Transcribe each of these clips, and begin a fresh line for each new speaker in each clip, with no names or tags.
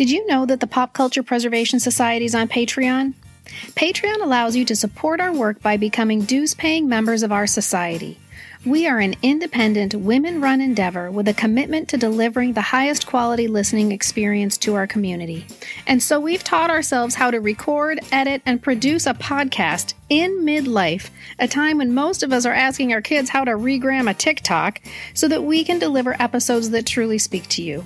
Did you know that the Pop Culture Preservation Society is on Patreon? Patreon allows you to support our work by becoming dues paying members of our society. We are an independent, women run endeavor with a commitment to delivering the highest quality listening experience to our community. And so we've taught ourselves how to record, edit, and produce a podcast in midlife, a time when most of us are asking our kids how to regram a TikTok, so that we can deliver episodes that truly speak to you.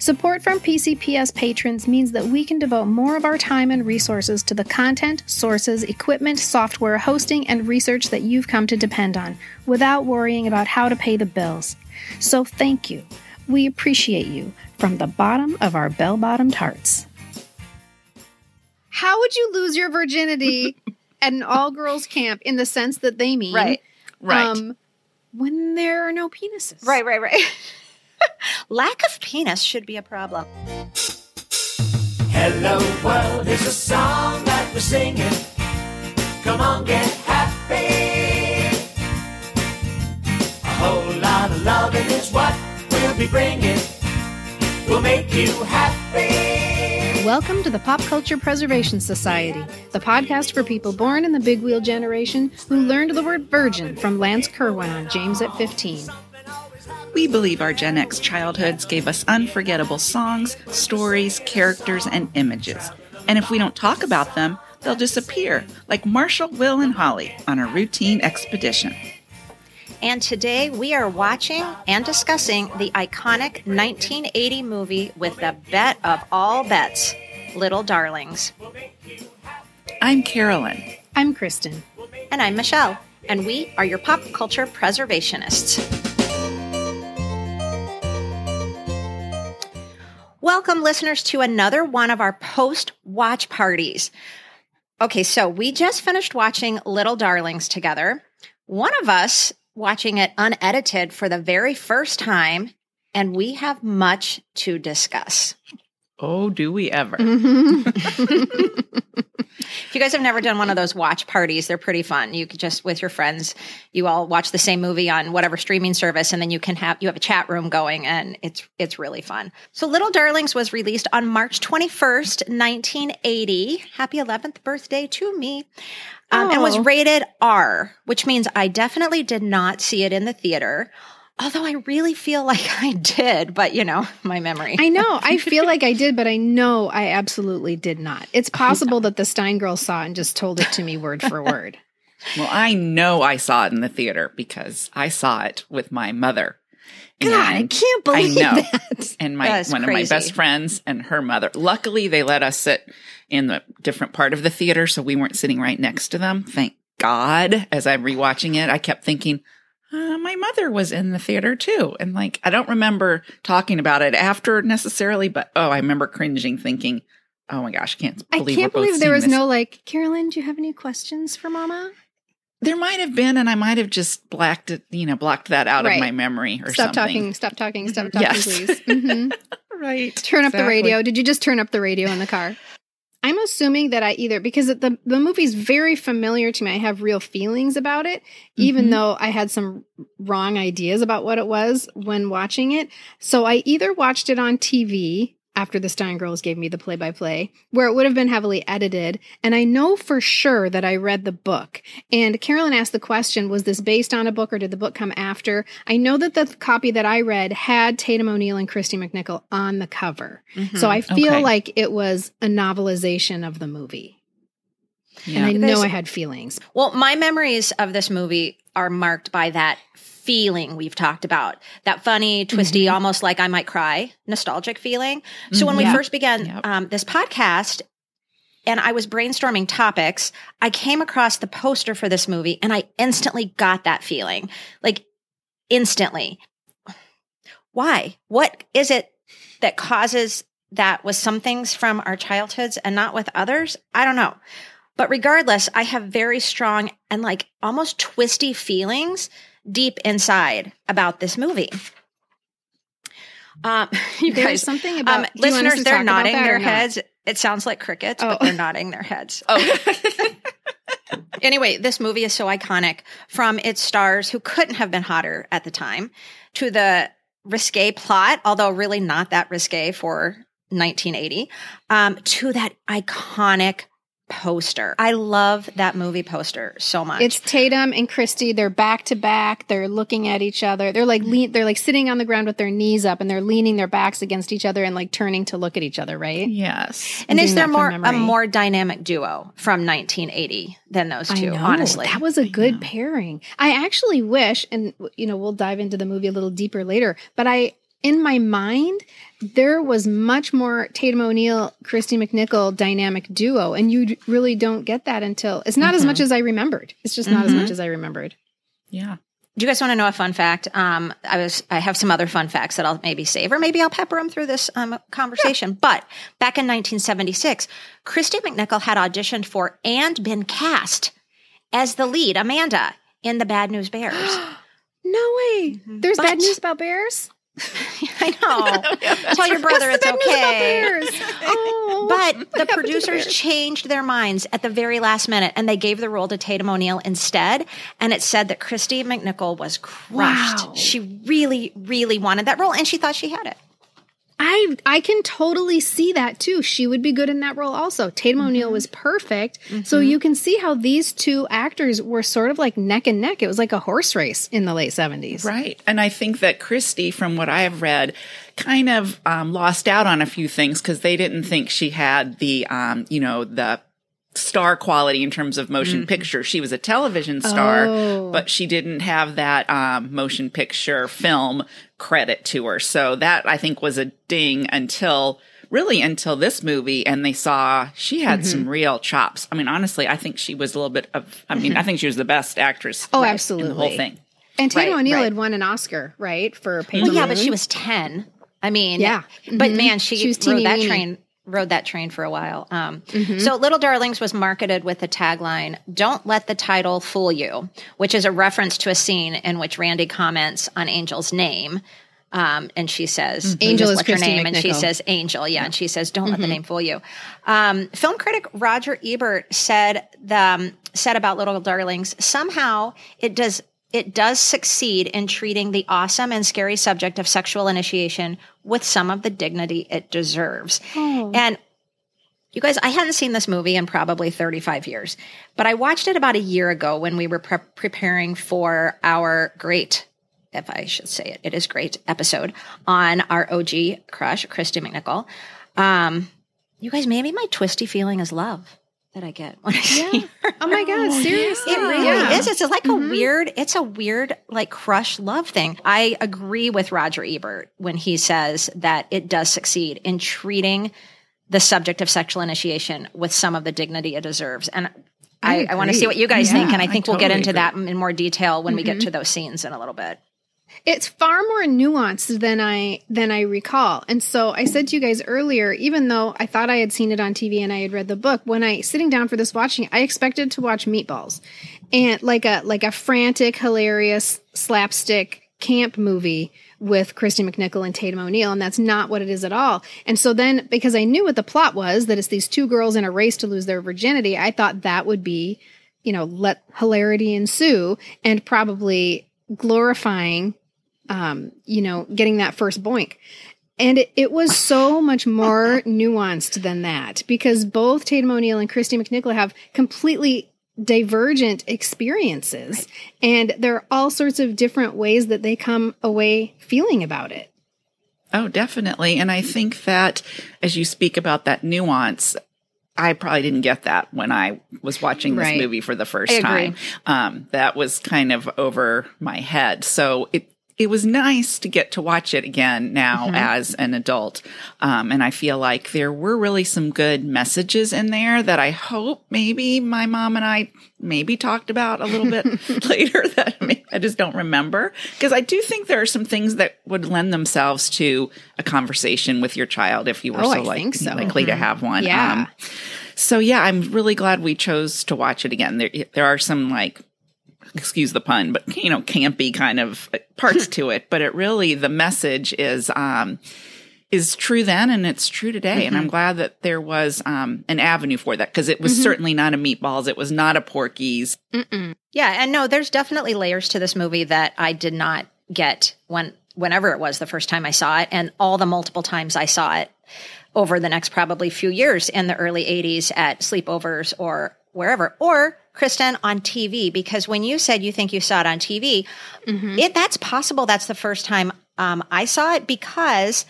Support from PCPS patrons means that we can devote more of our time and resources to the content, sources, equipment, software, hosting, and research that you've come to depend on without worrying about how to pay the bills. So thank you. We appreciate you from the bottom of our bell bottomed hearts. How would you lose your virginity at an all girls camp in the sense that they mean?
Right.
Right.
Um, when there are no penises.
Right, right, right. Lack of penis should be a problem.
Hello world is a song that we're singing. Come on, get happy. A whole lot of loving is what we'll be bringing. We'll make you happy.
Welcome to the Pop Culture Preservation Society, the podcast for people born in the big wheel generation who learned the word virgin from Lance Kerwin on James at 15.
We believe our Gen X childhoods gave us unforgettable songs, stories, characters, and images. And if we don't talk about them, they'll disappear, like Marshall, Will, and Holly on a routine expedition.
And today we are watching and discussing the iconic 1980 movie with the bet of all bets, Little Darlings.
I'm Carolyn.
I'm Kristen.
And I'm Michelle, and we are your pop culture preservationists. Welcome, listeners, to another one of our post watch parties. Okay, so we just finished watching Little Darlings together. One of us watching it unedited for the very first time, and we have much to discuss.
Oh, do we ever?
If you guys have never done one of those watch parties, they're pretty fun. You could just with your friends, you all watch the same movie on whatever streaming service, and then you can have you have a chat room going, and it's it's really fun. So, Little Darlings was released on March twenty first, nineteen eighty. Happy eleventh birthday to me! Um, and was
Oh.
rated R, which means I definitely did not see it in the theater. Although I really feel like I did, but you know, my memory.
I know. I feel like I did, but I know I absolutely did not. It's oh, possible that the Stein girls saw it and just told it to me word for word.
Well, I know I saw it in the theater because I saw it with my mother.
God, I can't believe
I know.
that.
And my
That's
one of my best friends and her mother. Luckily, they let us sit in the different part of the theater, so we weren't sitting right next to them. Thank God. As I'm rewatching it, I kept thinking, uh, my mother was in the theater too. And like, I don't remember talking about it after necessarily, but oh, I remember cringing, thinking, oh my gosh, I can't
I can't believe there was
this.
no like, Carolyn, do you have any questions for Mama?
There might have been, and I might have just blacked it, you know, blocked that out
Right.
of my memory or
Stop
something.
talking. Stop talking. Stop talking,
Yes.
please. Mhm.
Right.
Turn up the radio. Did you just turn up the radio in the car? I'm assuming that I either because the the movie's very familiar to me. I have real feelings about it, even
Mhm.
though I had some wrong ideas about what it was when watching it. So I either watched it on TV after the Stein Girls gave me the play by play, where it would have been heavily edited, and I know for sure that I read the book. And Carolyn asked the question: Was this based on a book, or did the book come after? I know that the copy that I read had Tatum O'Neal and Kristy McNichol on the cover. So mm-hmm. I feel
Okay.
like it was a novelization of the movie.
Yeah.
And I know
There's-
I had feelings.
Well, my memories of this movie are marked by that feeling we've talked about that funny, twisty,
Mm-hmm.
almost like I might cry, nostalgic feeling. So when we
Yeah.
first began
Yep.
um, this podcast, and I was brainstorming topics, I came across the poster for this movie, and I instantly got that feeling, like instantly. Why? What is it that causes that with some things from our childhoods and not with others? I don't know. But regardless, I have very strong and like almost twisty feelings deep inside about this movie. Um, you
There's
guys,
something about
um,
want us
listeners, they're nodding their
not?
heads. It sounds like crickets, but
Oh.
they're nodding their heads.
Oh,
Anyway, this movie is so iconic from its stars who couldn't have been hotter at the time to the risque plot, although really not that risque for 1980 um, to that iconic poster. I love that movie poster so much.
It's Tatum and Kristy. They're back to back. They're looking at each other. They're like mm-hmm. lean, they're like sitting on the ground with their knees up and they're leaning their backs against each other and like turning to look at each other, right?
Yes.
and
I'm
is there
that from
more a more dynamic duo from 1980 than those
I
two?
know.
Honestly,
that was a good pairing. I actually wish, and you know, we'll dive into the movie a little deeper later. But I, in my mind, there was much more Tatum O'Neal, Kristy McNichol dynamic duo, and you really don't get that until it's not as much as I remembered. It's just not as much as I remembered.
Yeah.
Do you guys want to know a fun fact? Um, I was I have some other fun facts that I'll maybe save, or maybe I'll pepper them through this um, conversation. But back in 1976, Kristy McNichol had auditioned for and been cast as the lead, Amanda, in the Bad News Bears.
No way. There's
But-
bad news about bears.
I know. Tell your brother it's
What's the bad news about
okay.
Oh,
But the
to the
producers changed their minds at the very last minute and they gave the role to Tatum O'Neal instead. And it said that Kristy McNichol was crushed.
Wow.
She really, really wanted that role and she thought she had it.
I I can totally see that too. She would be good in that role also. Tatum O'Neal was perfect. So you can see how these two actors were sort of like neck and neck. It was like a horse race in the late 70s.
Right. And I think that Kristy, from what I have read, kind of um, lost out on a few things because they didn't think she had the, um, you know, the star quality in terms of motion picture. She was a television star,
Oh.
but she didn't have that um, motion picture film credit to her. So that I think was a ding until really until this movie and they saw she had mm-hmm. some real chops. I mean, honestly, I think she was a little bit of, I mean, I mm-hmm. think she was the best actress
Oh,
in the whole thing.
And Tatum
Right,
O'Neal
right.
had won an Oscar, right? For Paper
Well, yeah, but she was 10. I mean,
Yeah.
But mm-hmm. man, she,
She was
rode
teeny
that
weeny.
train. Rode that train for a while. Um, So, Little Darlings was marketed with the tagline "Don't let the title fool you," which is a reference to a scene in which Randy comments on Angel's name, um, and she says,
Angel is
her name?" And she says, "Angel." Yeah, and she says, "Don't let the name fool you." Um, film critic Roger Ebert said the um, said about Little Darlings somehow it does it does succeed in treating the awesome and scary subject of sexual initiation with some of the dignity it deserves. And you guys, I hadn't seen this movie in probably 35 years, but I watched it about a year ago when we were pre- preparing for our great, if I should say it, it is great episode on our OG crush, Kristy McNichol. Um, you guys, maybe my twisty feeling is love that I get when I see her.
Oh my God, seriously.
It really
Yeah.
is. It's like a mm-hmm. weird, it's a weird, like crush love thing. I agree with Roger Ebert when he says that it does succeed in treating the subject of sexual initiation with some of the dignity it deserves. And I, I, want to see what you guys think. And I
I
think we'll get into
agree.
that in more detail when we get mm-hmm. to those scenes in a little bit.
It's far more nuanced than I than I recall. And so I said to you guys earlier, even though I thought I had seen it on TV and I had read the book, when I sitting down for this watching, I expected to watch Meatballs and like a like a frantic, hilarious slapstick camp movie with Kristy McNichol and Tatum O'Neal, and that's not what it is at all. And so then, because I knew what the plot was, that it's these two girls in a race to lose their virginity, I thought that would be, you know, let hilarity ensue and probably glorifying um, you know, getting that first boink. And it, it was so much more nuanced than that because both Tatum O'Neal and Kristy McNichol have completely divergent experiences. And there are all sorts of different ways that they come away feeling about it.
Oh, definitely. And I think that as you speak about that nuance, I probably didn't get that when I was watching this
Right.
movie for the first time. Um, that was kind of over my head. So it it was nice to get to watch it again now
Mm-hmm.
as an adult. Um, and I feel like there were really some good messages in there that I hope maybe my mom and I maybe talked about a little bit later that I, mean, I just don't remember. Because I do think there are some things that would lend themselves to a conversation with your child if you were
Oh,
so like,
so.
likely to have one. Um,
Yeah.
so yeah, I'm really glad we chose to watch it again. There, there are some like, excuse the pun, but you know, campy kind of parts to it. But it really, the message is, um, is true then and it's true today. And I'm glad that there was, um, an avenue for that because it was certainly not a meatballs. It was not a Porky's.
Yeah, and no, there's definitely layers to this movie that I did not get when whenever it was the first time I saw it, and all the multiple times I saw it. over the next probably few years in the early 80s at sleepovers or wherever. Or Kristen on TV, because when you said you think you saw it on TV, it that's possible. That's the first time um, I saw it because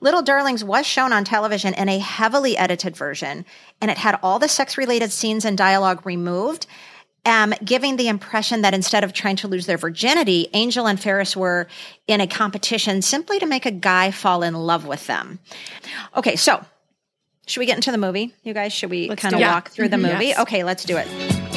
Little Darlings was shown on television in a heavily edited version, and it had all the sex related scenes and dialogue removed. Um, giving the impression that instead of trying to lose their virginity, Angel and Ferris were in a competition simply to make a guy fall in love with them. Okay, so should we get into the movie, you guys? Should we kind of walk through the
Mhm.
movie?
Yes.
Okay, let's do it.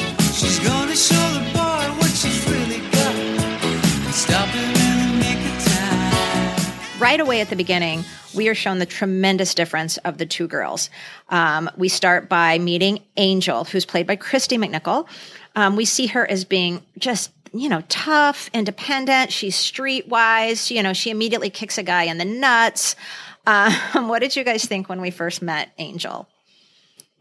Right away at the beginning, we are shown the tremendous difference of the two girls. Um, we start by meeting Angel, who's played by Kristy McNichol. Um, we see her as being just, you know, tough, independent. She's streetwise. You know, she immediately kicks a guy in the nuts. Um, what did you guys think when we first met Angel?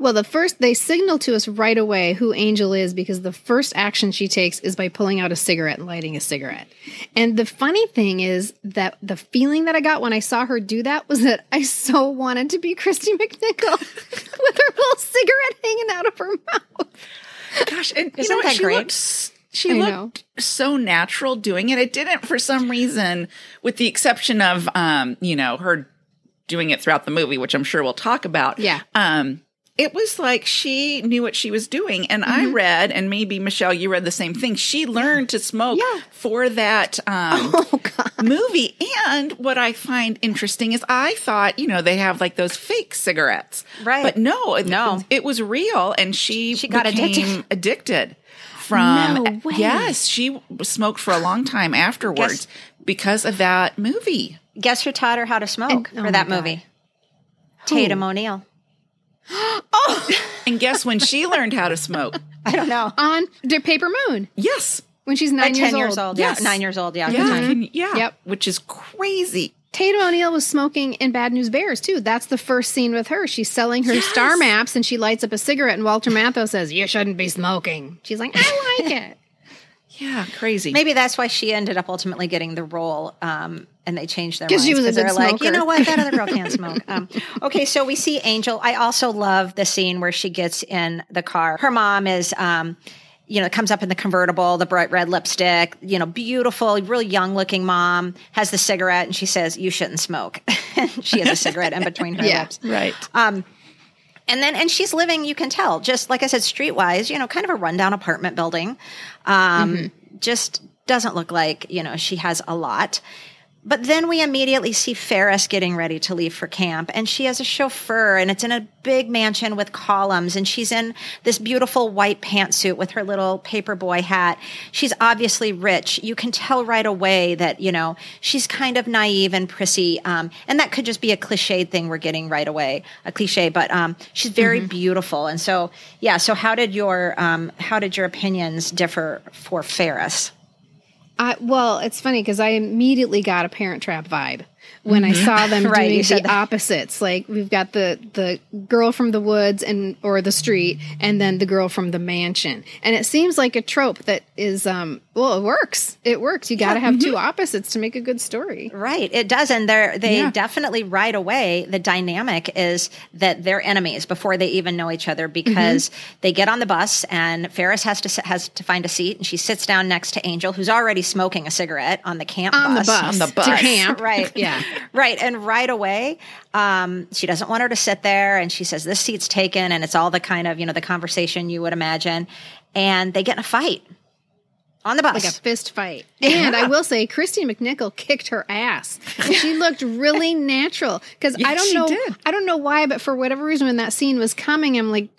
Well, the first they signal to us right away who Angel is because the first action she takes is by pulling out a cigarette and lighting a cigarette. And the funny thing is that the feeling that I got when I saw her do that was that I so wanted to be Kristy McNichol with her little cigarette hanging out of her mouth.
Gosh, and you
Isn't
know what?
that
She
great?
looked she
I
looked so natural doing it. It didn't for some reason, with the exception of um, you know, her doing it throughout the movie, which I'm sure we'll talk about.
Yeah.
Um, it was like she knew what she was doing. And I
Mm-hmm.
read, and maybe Michelle, you read the same thing. She learned to smoke
Yeah.
for that um,
Oh
movie. And what I find interesting is I thought, you know, they have like those fake cigarettes.
Right.
But no, it-
No.
it was real. And she,
She got
became addicted from,
No way.
yes, she smoked for a long time afterwards because of that movie.
Guess who taught her how to smoke
And- oh
for that movie? Tatum O'Neal. Oh.
And guess when she learned how to smoke?
I don't know.
On the Paper Moon
Yes.
when she's nine
At
years
10
old.
years old.
Yes.
Yeah, nine years old. Yeah.
Yeah.
time.
can- yeah.
Yep.
Which is crazy.
Tatum O'Neal was smoking in Bad News Bears too. That's the first scene with her. She's selling her star maps and she lights up a cigarette and Walter Matthau says, "You shouldn't be smoking." She's like, "I like it."
Yeah. Crazy.
Maybe that's why she ended up ultimately getting the role. Um, and they changed their
'Cause
minds
she was a
they're
good
like, you know what, that other girl can't smoke. Um, okay, so we see Angel. I also love the scene where she gets in the car. Her mom is, um, you know, comes up in the convertible, the bright red lipstick, you know, beautiful, really young looking mom has the cigarette, and she says, "You shouldn't smoke." she has a cigarette in between her
Yeah.
lips.
right.
And then, and she's living, you can tell, just like I said, streetwise, you know, kind of a rundown apartment building. Um, Just doesn't look like, you know, she has a lot. But then we immediately see Ferris getting ready to leave for camp, and she has a chauffeur, and it's in a big mansion with columns, and she's in this beautiful white pantsuit with her little paperboy hat. She's obviously rich. You can tell right away that, you know, she's kind of naive and prissy, um, and that could just be a cliched thing we're getting right away, a cliche, but um, she's very beautiful. And so, yeah, so how did your, um, how did your opinions differ for Ferris?
I, well, it's funny because I immediately got a Parent Trap vibe when I mm-hmm. saw them
Right,
doing the
that.
opposites. Like we've got the the girl from the woods and or the street, and then the girl from the mansion. And it seems like a trope that is um well, it works. It works. You got to have two mm-hmm. opposites to make a good story.
Right, it does, and they're they
Yeah.
definitely right away. The dynamic is that they're enemies before they even know each other because mm-hmm. they get on the bus and Ferris has to has to find a seat, and she sits down next to Angel, who's already smoking a cigarette on the camp
On the
bus.
bus,
On the
to
bus.
camp,
Right.
Yeah.
Right. And right away, um, she doesn't want her to sit there. And she says, This seat's taken. And it's all the kind of, you know, the conversation you would imagine. And they get in a fight on the bus.
like a fist fight. And I will say, Kristy McNichol kicked her ass. And she looked really natural. Because I don't know,
did.
I don't know why, but for whatever reason, when that scene was coming, I'm like,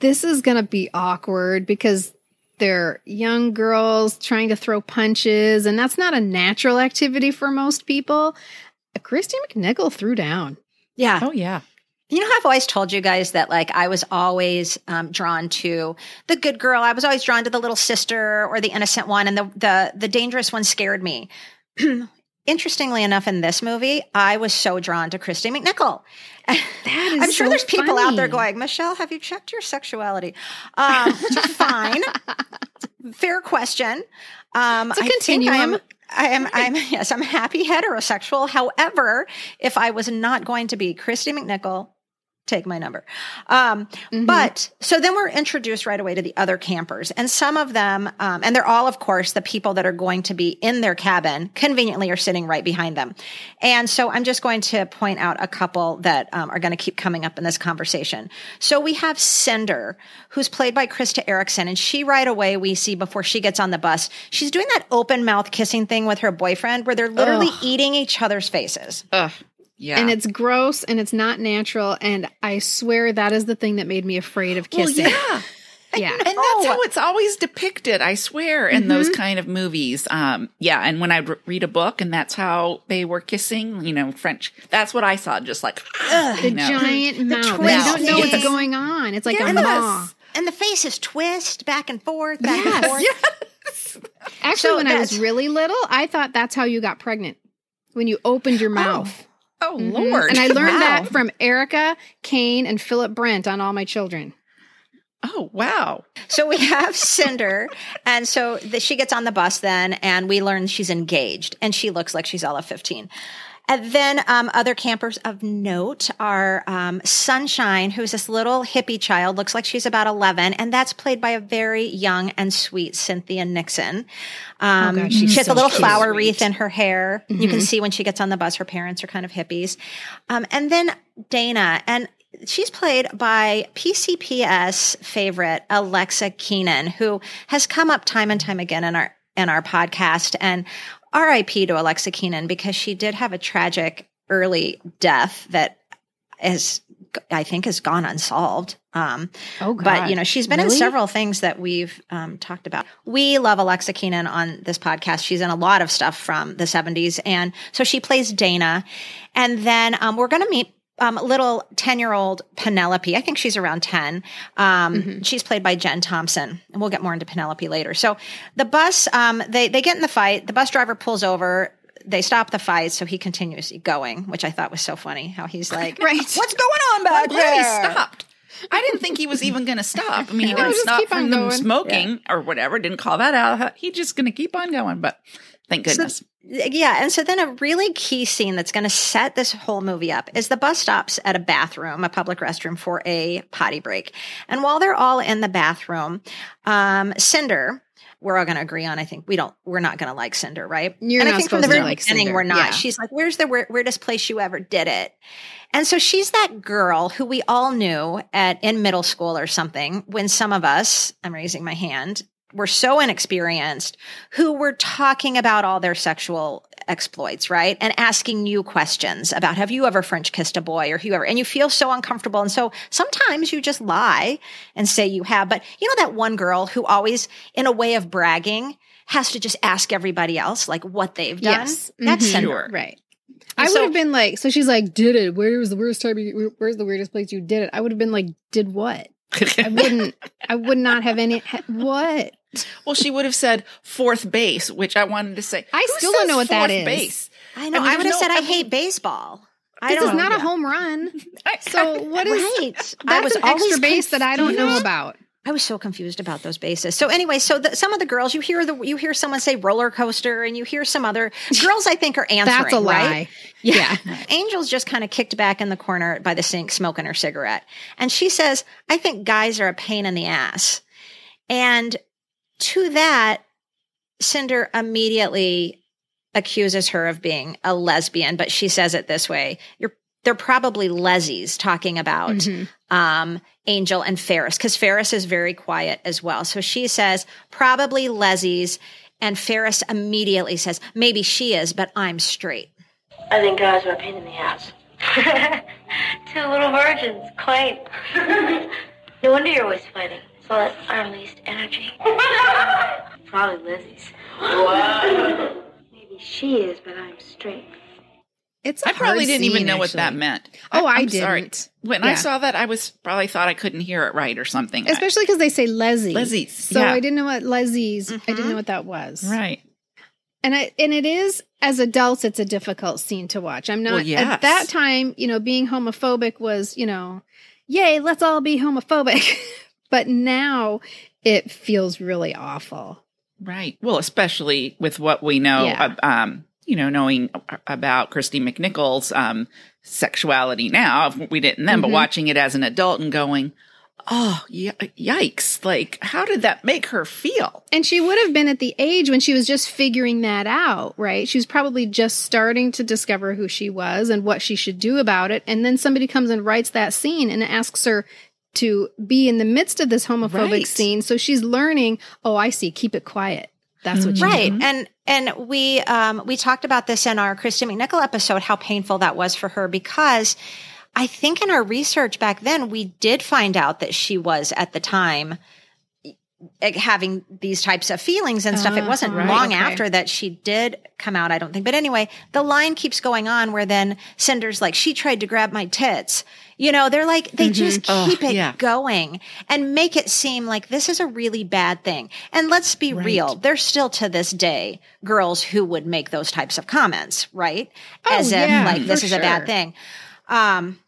this is gonna be awkward because they're young girls trying to throw punches, and that's not a natural activity for most people. Kristy McNichol threw down.
yeah.
Oh, yeah.
You know, I've always told you guys that like I was always um, drawn to the good girl. I was always drawn to the little sister or the innocent one, and the the the dangerous one scared me. Interestingly enough, in this movie, I was so drawn to Kristy McNichol.
That is
I'm sure
so
there's people out there going, Michelle, have you checked your sexuality? Um, which is fine. Fair question. Um,
It's a
I think
continuum.
I'm- I am. Yes. I'm happy heterosexual. However, if I was not going to be Kristy McNichol, take my number. Um, But so then we're introduced right away to the other campers, and some of them, um, and they're all, of course, the people that are going to be in their cabin. Conveniently, are sitting right behind them, and so I'm just going to point out a couple that um, are going to keep coming up in this conversation. So we have Cinder, who's played by Krista Errickson, and she right away we see before she gets on the bus, she's doing that open mouth kissing thing with her boyfriend, where they're literally eating each other's faces.
Ugh. Yeah.
And it's gross and it's not natural. And I swear that is the thing that made me afraid of
well,
kissing.
yeah.
yeah.
And that's
Oh.
how it's always depicted, I swear, in those kind of movies. Um, yeah, and when I r- read a book and that's how they were kissing, you know, French, that's what I saw, just like,
The
know.
giant mouth. You
twist.
don't know what's
Yes.
going on. It's like a maw.
And the faces twist back and forth, back and
Yes.
forth.
Actually,
So
when I was really little, I thought that's how you got pregnant. When you opened your mouth.
Oh,
Mhm.
Lord.
And I learned
Wow.
that from Erica, Kane, and Philip Brent on All My Children.
oh, wow.
So we have Cinder, and so the, she gets on the bus then, and we learn she's engaged, and she looks like she's all of fifteen. And then um, other campers of note are um, Sunshine, who's this little hippie child, looks like she's about 11, and that's played by a very young and sweet Cynthia Nixon. Um,
God,
she has
so
a little flower
Sweet.
wreath in her hair. You can see when she gets on the bus, her parents are kind of hippies. Um, and then Dana, and she's played by PCPS favorite Alexa Kenin, who has come up time and time again in our in our podcast. And RIP to Alexa Kenin because she did have a tragic early death that is I think has gone unsolved. Um,
Oh,
but you know, she's been in several things that we've um, talked about. We love Alexa Kenin on this podcast. She's in a lot of stuff from the 70s. And so she plays Dana. And then um, we're going to meet um, little 10 year old Penelope. I think she's around 10. Um, She's played by Jen Thompson. And we'll get more into Penelope later. So the bus, um, they, they get in the fight. The bus driver pulls over. They stop the fight, so he continues going, which I thought was so funny. How he's like,
Right.
What's going on
I'm
back
glad he stopped. I didn't think he was even going to stop. I mean, he
No,
didn't stop from them smoking or whatever. Didn't call that out. He's just going to keep on going. But thank goodness.
Yeah. And so then a really key scene that's going to set this whole movie up is the bus stops at a bathroom, a public restroom for a potty break. And while they're all in the bathroom, um, Cinder, we're all going to agree on, I think we don't, we're not going to like Cinder, right?
You're
and I think from the very
like
beginning,
Cinder.
we're not.
Yeah.
She's like, where's the weir- weirdest place you ever did it? And so she's that girl who we all knew at in middle school or something when some of us, I'm raising my hand, were so inexperienced who were talking about all their sexual exploits, right? And asking you questions about have you ever French kissed a boy or whoever? and you feel so uncomfortable. And so sometimes you just lie and say you have. But you know that one girl who always, in a way of bragging, has to just ask everybody else like what they've done.
Yes.
That's
Mhm.
Cinder.
Sure.
Right. I
so-
would have been like, so she's like, did it? Where was the worst time? You, where's the weirdest place you did it? I would have been like, did what? I wouldn't. I would not have any. ha- What?
Well, she would have said fourth base, which I wanted to say.
I
Who
still don't know what that is.
Base?
I know.
I mean,
I, would have
there's
said
no-
I,
I mean-
hate baseball. I
This
don't
is not a home run. So what is?
right.
That's
I was
an extra base that I don't know about.
I was so confused about those bases. So anyway, so the, some of the girls you hear the you hear someone say roller coaster, and you hear some other girls. I think are answering.
That's a lie.
Right?
Yeah.
Angel's just kind of kicked back in the corner by the sink, smoking her cigarette, and she says, "I think guys are a pain in the ass." And to that, Cinder immediately accuses her of being a lesbian, but she says it this way: "You're." They're probably lesies talking about
Mhm.
um, Angel and Ferris because Ferris is very quiet as well. So she says, probably Leslie's. And Ferris immediately says, maybe she is, but I'm straight.
I think guys are a pain in the ass. Two little virgins, quite. no wonder you're always fighting. It's all that unreleased energy. Probably Lizzie's. Maybe she is, but I'm straight.
It's. I
I probably didn't even know what that meant.
Oh, I
I'm sorry.
didn't.
When I saw that, I was probably thought I couldn't hear it right or something.
Especially because they say Leslie.
Leslie's,
So
yeah.
I didn't know what Leslie's. I
Mm-hmm.
didn't know what that was.
right.
And I and it is as adults, it's a difficult scene to watch. I'm not
Well,
at that time. You know, being homophobic was you know, yay, let's all be homophobic. but now it feels really awful
Right. Well, especially with what we know,
Yeah.
um, you know, knowing about Kristy McNichol's um, sexuality now. We didn't then, but
Mm-hmm.
watching it as an adult and going, oh, y- yikes. Like, how did that make her feel?
And she would have been at the age when she was just figuring that out, right? She was probably just starting to discover who she was and what she should do about it. And then somebody comes and writes that scene and asks her to be in the midst of this homophobic
Right.
scene. So she's learning, oh, I see, keep it quiet. That's what you
right and and we um we talked about this in our kristy mcnichol episode how painful that was for her because i think in our research back then we did find out that she was at the time having these types of feelings and stuff it wasn't
Uh-huh.
long
okay.
after that she did come out i don't think but anyway the line keeps going on where then cinder's like she tried to grab my tits you know they're like they just
Oh,
keep it
yeah.
going and make it seem like this is a really bad thing. And let's be real, there's still to this day girls who would make those types of comments, right? As if
Oh, yeah,
like this is a bad thing. Um,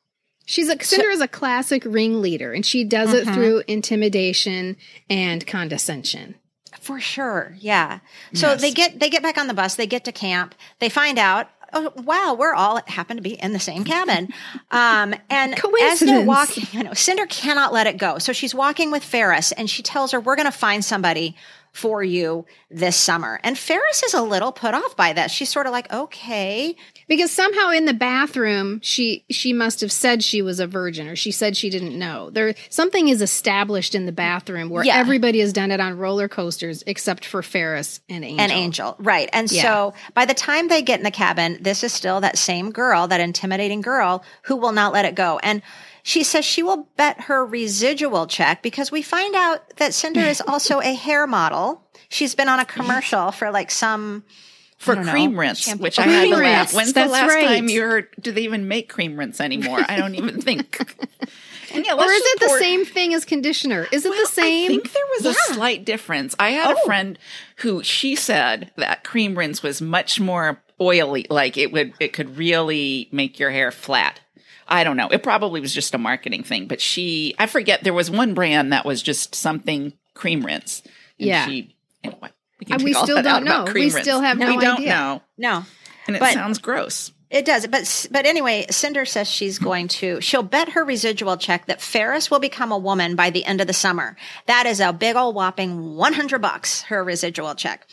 She's a Cinder is a classic ringleader, and she does
Mm-hmm.
it through intimidation and condescension.
for sure, yeah. So
Yes.
they get they get back on the bus, they get to camp, they find out. Oh wow, we're all happen to be in the same cabin. Um, and as they're walking, you know, Cinder cannot let it go. So she's walking with Ferris, and she tells her, "We're going to find somebody for you this summer." And Ferris is a little put off by this. She's sort of like, "Okay,
Because somehow in the bathroom she she must have said she was a virgin or she said she didn't know. There something is established in the bathroom where
Yeah.
everybody has done it on roller coasters except for Ferris and Angel.
an angel. Right. And
Yeah.
so by the time they get in the cabin, this is still that same girl, that intimidating girl who will not let it go. And she says she will bet her residual check because we find out that Cinder is also a hair model. She's been on a commercial for like some
For
don't know,
cream rinse,
shampoo-
which
Oh,
I had
cream
to laugh. When's
That's
the last
right.
time you heard? Do they even make cream rinse anymore? I don't even think. And yeah,
Or is it the same thing as conditioner? Is it
Well,
the same?
I think there was a slight difference. I had
Oh.
a friend who she said that cream rinse was much more oily, like it would it could really make your hair flat. I don't know. It probably was just a marketing thing, but she I forget there was one brand that was just something cream rinse. And
Yeah.
She anyway. We, can
we
take all
still
that
don't
about
know.
cream
We
rinse.
still have
we
no
don't
idea.
know.
no.
And it
But-
sounds gross.
It does, but but anyway, Cinder says she's going to. She'll bet her residual check that Ferris will become a woman by the end of the summer. That is a big old whopping one hundred bucks. Her residual check.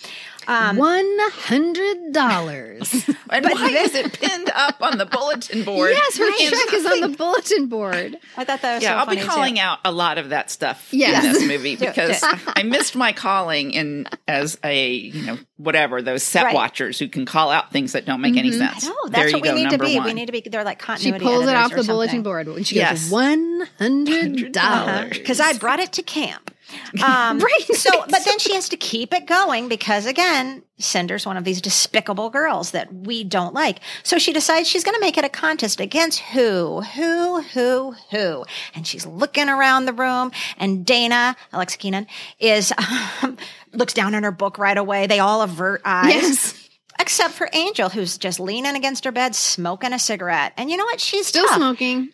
Um,
One hundred dollars.
And why is it pinned up on the bulletin board?
yes, her
in
check is on the bulletin board.
I thought that was
Yeah,
so
I'll be calling
too.
out a lot of that stuff
Yes.
in this movie because I missed my calling in as a you know whatever those set
Right.
watchers who can call out things that don't make any sense.
No,
there
that's
you
what we
go,
need to be.
one.
We need to be. They're like continuity.
She pulls it off
or
the bulletin board when she
Yes.
goes one hundred dollars.
because I brought it to camp. Um,
Right.
So, but then she has to keep it going because again, Cinder's one of these despicable girls that we don't like. So she decides she's going to make it a contest against who, who, who, who. And she's looking around the room and Dana, Alexa Kenin, is, um, looks down in her book right away. They all avert eyes.
Yes.
Except for Angel, who's just leaning against her bed, smoking a cigarette. And you know what? She's
Still
tough.
smoking.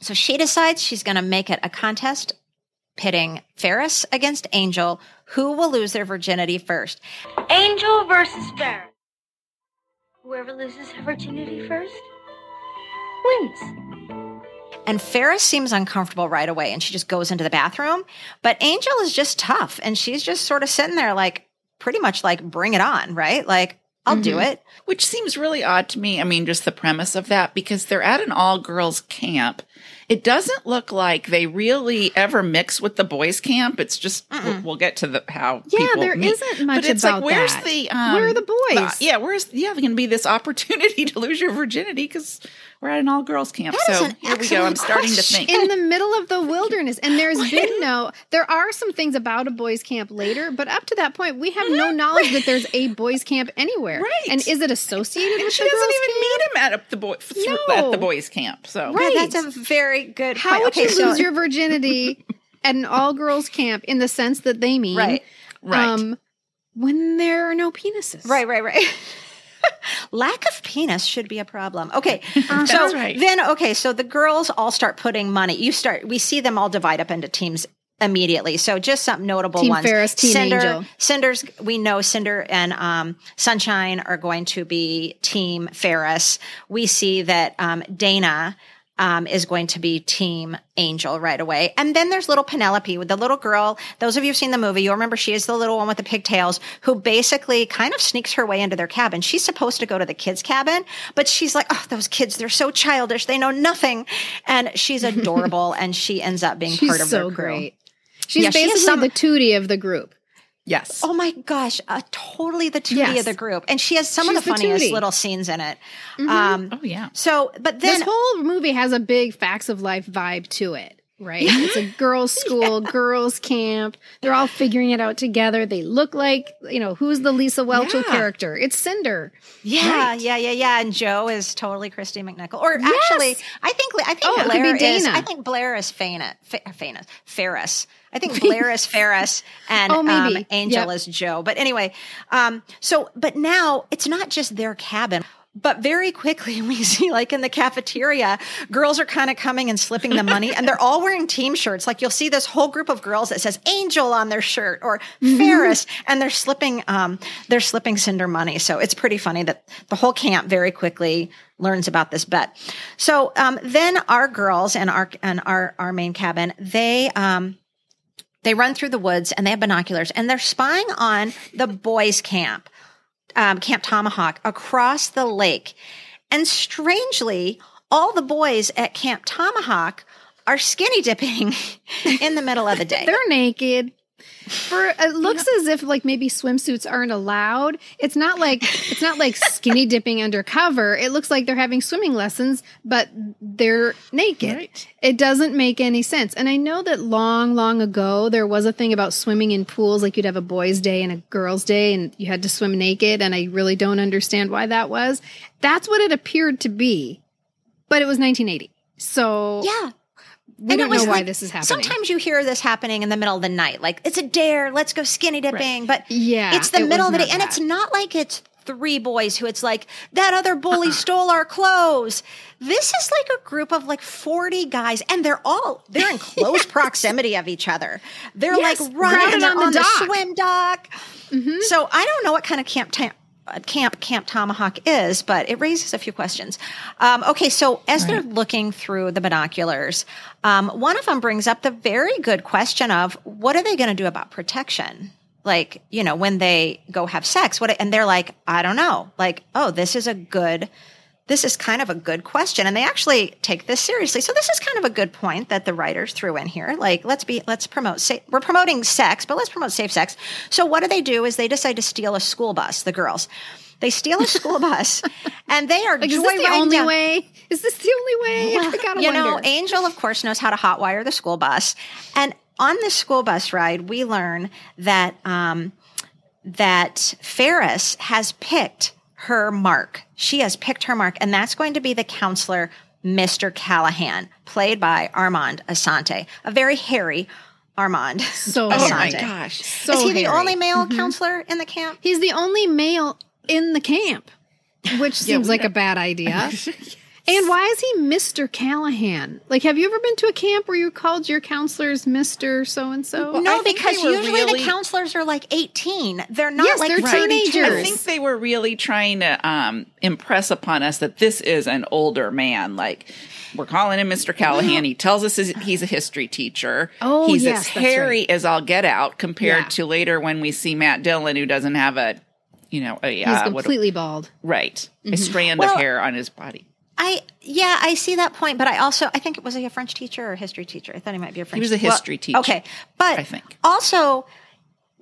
So she decides she's going to make it a contest pitting Ferris against Angel. Who will lose their virginity first?
Angel versus Ferris. Whoever loses her virginity first wins.
And Ferris seems uncomfortable right away and she just goes into the bathroom. But Angel is just tough and she's just sort of sitting there like, pretty much like, bring it on, right? Like, I'll do mm-hmm. it.
Which seems really odd to me. I mean, just the premise of that because they're at an all girls camp. It doesn't look like they really ever mix with the boys' camp. It's just we'll, we'll get to the how.
Yeah, there isn't much
But it's like, where's
that.
the um,
Where are the boys?
uh, yeah, where's yeah? Going to be this opportunity to lose your virginity because we're at an all girls camp.
That
so here we go. I'm starting to think.
in the middle of the wilderness and there's been no there are some things about a boys camp later but up to that point we have no knowledge that there's a boys camp anywhere
Right.
and is it associated
and
with
she
the
doesn't even
camp?
meet him at the boy
No.
at the boys camp. So
Right.
Yeah, that's a very good
how
point.
would
okay,
you
so,
lose your virginity at an all girls camp in the sense that they mean
Right.
right.
when there are no penises
Right, right, right. Lack of penis should be a problem. Okay.
Uh-huh.
So
That's right.
then, okay, so the girls all start putting money. You start, we see them all divide up into teams immediately. So just some notable
Team
ones.
Ferris, Team
Cinder,
Angel.
Cinder's we know Cinder and um, Sunshine are going to be Team Ferris. We see that um, Dana um, is going to be Team Angel right away. And then there's little Penelope with the little girl. Those of you who've seen the movie, you'll remember she is the little one with the pigtails who basically kind of sneaks her way into their cabin. She's supposed to go to the kids' cabin, but she's like, oh, those kids, they're so childish. They know nothing. And she's adorable and she ends up being part of
so
their crew.
great. She's
Yeah, she
basically
some-
the Tootie of the group.
Yes.
Oh my gosh, uh, totally the Tootie
Yes.
of the group. And she has some of the
the
funniest
Tootie.
little scenes in it. Um,
Oh yeah.
so, but then
this whole movie has a big facts of life vibe to it, right? It's a girls' school, girls' camp. They're all figuring it out together. They look like, you know, who's the Lisa Whelchel
Yeah.
character? It's Cinder.
Yeah, yeah, yeah, yeah. And Jo is totally Christy McNichol. Or actually, I think I think
Oh,
Blair is.
Dana.
I think Blair is Fana, Fa- Ferris. I think Blair is Ferris, and
Oh, maybe.
um, Angel
Yep.
is Jo. But anyway, um, so but now it's not just their cabin. But very quickly, we see, like in the cafeteria, girls are kind of coming and slipping the money, and they're all wearing team shirts. Like you'll see this whole group of girls that says "Angel" on their shirt or Ferris, and they're slipping, um, they're slipping Cinder money. So it's pretty funny that the whole camp very quickly learns about this bet. So um, then our girls and our and our our main cabin, they um, they run through the woods and they have binoculars and they're spying on the boys' camp, um, Camp Tomahawk, across the lake. And strangely, all the boys at Camp Tomahawk are skinny dipping in the middle of the day.
They're naked. For it looks as if like maybe swimsuits aren't allowed. It's not like it's not like skinny dipping undercover. It looks like they're having swimming lessons, but they're naked.
Right.
It doesn't make any sense. And I know that long, long ago there was a thing about swimming in pools, like you'd have a boys' day and a girls' day, and you had to swim naked. And I really don't understand why that was. That's what it appeared to be, but it was 1980, so
yeah.
We
And
don't know why
like-
this is happening.
Sometimes you hear this happening in the middle of the night, like it's a dare, let's go skinny dipping. But
Yeah,
it's the
it
middle of the day,
not
and it's not like it's three boys who it's like that other
Uh-uh.
bully stole our clothes. This is like a group of like forty guys, and they're all they're in close proximity of each other. They're
Yes,
like running
crowded
and they're
on the
on the,
dock. Mm-hmm.
swim dock. So I don't know what kind of camp. ta- uh, Camp Camp Tomahawk is, but it raises a few questions. Um, okay, so as they're looking through the binoculars, um, one of them brings up the very good question of what are they going to do about protection? Like, you know, when they go have sex, what? And they're like, I don't know. Like, oh, this is a good. This is kind of a good question, and they actually take this seriously. So this is kind of a good point that the writers threw in here. Like, let's be, let's promote. Sa- we're promoting sex, but let's promote safe sex. So what do they do? Is they decide to steal a school bus. The girls, they steal a school bus, and they are
Like, is this the
joyriding
only
down-
way? Is this the only way? I gotta
you know. Angel, of course, knows how to hotwire the school bus. And on this school bus ride, we learn that um, that Ferris has picked her mark. She has picked her mark, and that's going to be the counselor, Mr. Callahan, played by Armand Assante, a very hairy Armand.
so
Oh my gosh.
so
Is he the only male counselor in the camp?
He's the only male in the camp, which seems
we
like a bad idea. and why is he Mr. Callahan? Like, have you ever been to a camp where you called your counselors Mr. So and so?
No, because usually
really-
the counselors are like 18. They're not
Yes,
like
they're
32.
teenagers.
I think they were really trying to um, impress upon us that this is an older man. Like we're calling him Mr. Callahan. He tells us his- he's a history teacher.
Oh,
he's
yes,
as hairy
right.
as all get out compared
Yeah.
to later when we see Matt Dillon, who doesn't have a, you know, a
He's
uh,
completely bald.
right a strand
Well-
of hair on his body.
I yeah, I see that point, but I also I think it was he a French teacher or a history teacher? I thought he might be a French.
He was a
well,
history teacher,
Okay, but
I think.
also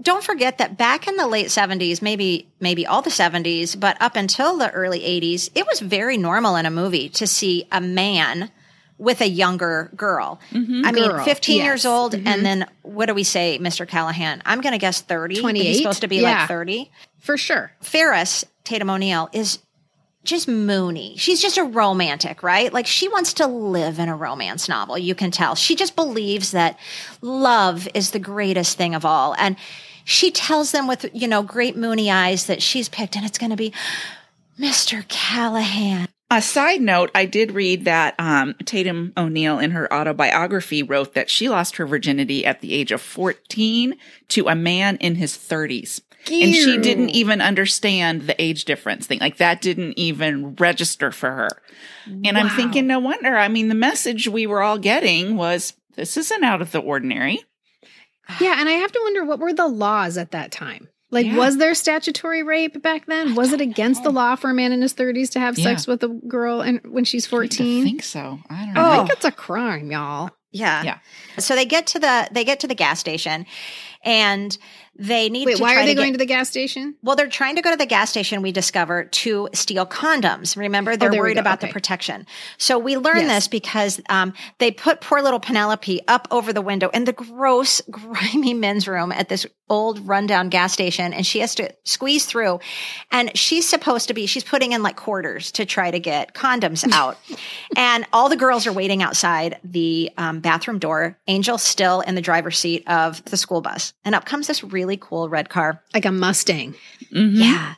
don't forget that back in the late seventies, maybe maybe all the seventies, but up until the early eighties, it was very normal in a movie to see a man with a younger girl. I mean,
Mm-hmm. Girl,
fifteen
yes. Mm-hmm.
years old, and then what do we say, Mr. Callahan? I'm going to guess thirty.
28?
He's supposed to be
Yeah.
like thirty.
For sure.
Ferris, Tatum O'Neal, is just moony. She's just a romantic, right? Like she wants to live in a romance novel. You can tell. She just believes that love is the greatest thing of all. And she tells them with, you know, great moony eyes that she's picked and it's going to be Mr. Callahan.
A side note, I did read that um, Tatum O'Neal in her autobiography wrote that she lost her virginity at the age of 14 to a man in his 30s. And she didn't even understand the age difference thing. Like that didn't even register for her. And I'm thinking, no wonder. I mean, the message we were all getting was this isn't out of the ordinary.
Yeah, and I have to wonder what were the laws at that time? Like,
Yeah.
was there statutory rape back then? was it against the law for a man in his 30s to have
Yeah.
sex with a girl and when she's 14?
I think so. I don't know.
I think it's a crime, y'all.
Yeah.
Yeah.
So they get to the they get to the gas station and they need
Wait,
to
why are they going
get,
to the gas station?
Well, they're trying to go to the gas station, we discover, to steal condoms. Remember, they're
Oh,
worried about the protection. So we learn
Yes.
this because um, they put poor little Penelope up over the window in the gross, grimy men's room at this old rundown gas station, and she has to squeeze through. And she's supposed to be, she's putting in like quarters to try to get condoms out. and all the girls are waiting outside the um, bathroom door. Angel still in the driver's seat of the school bus. And up comes this really cool red car.
Like a Mustang.
Mhm.
Yeah.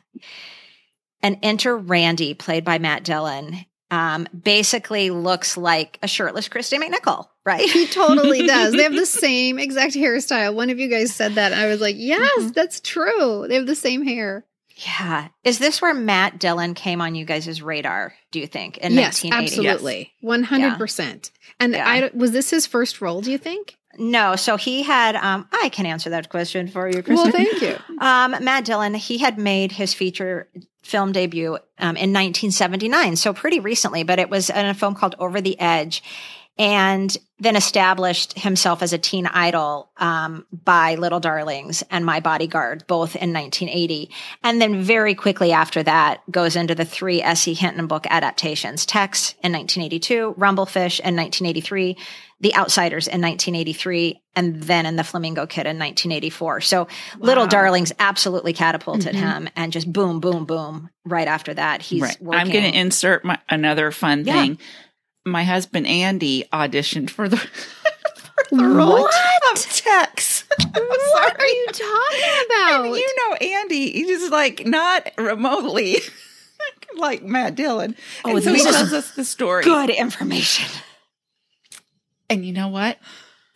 And enter Randy, played by Matt Dillon. Um, basically looks like a shirtless Kristy McNichol, right?
He totally does. They have the same exact hairstyle. One of you guys said that. And I was like, yes,
Mm-hmm.
that's true. They have the same hair.
yeah. Is this where Matt Dillon came on you guys' radar, do you think, in
yes,
1980?
absolutely. 100%. And
Yeah.
I, was this his first role, do you think?
No. So he had, um, I can answer that question for you, Kristy.
Well, thank you.
Um, Matt Dillon, he had made his feature film debut um, in 1979, so pretty recently, but it was in a film called Over the Edge, and then established himself as a teen idol um, by Little Darlings and My Bodyguard, both in 1980. And then very quickly after that, goes into the three S.E. Hinton book adaptations Tex in 1982, Rumble Fish in 1983. The Outsiders in 1983, and then in The Flamingo Kid in 1984. So Little Darlings absolutely catapulted mm-hmm. him, and just boom, boom, boom. Right after that, he's
right.
working.
I'm going to insert my, another fun
Yeah.
thing. My husband Andy auditioned for the the role of Tex.
What are you talking about?
And you know Andy, he's just like not remotely like Matt Dillon.
Oh,
and so he tells us the story.
good information.
And you know what?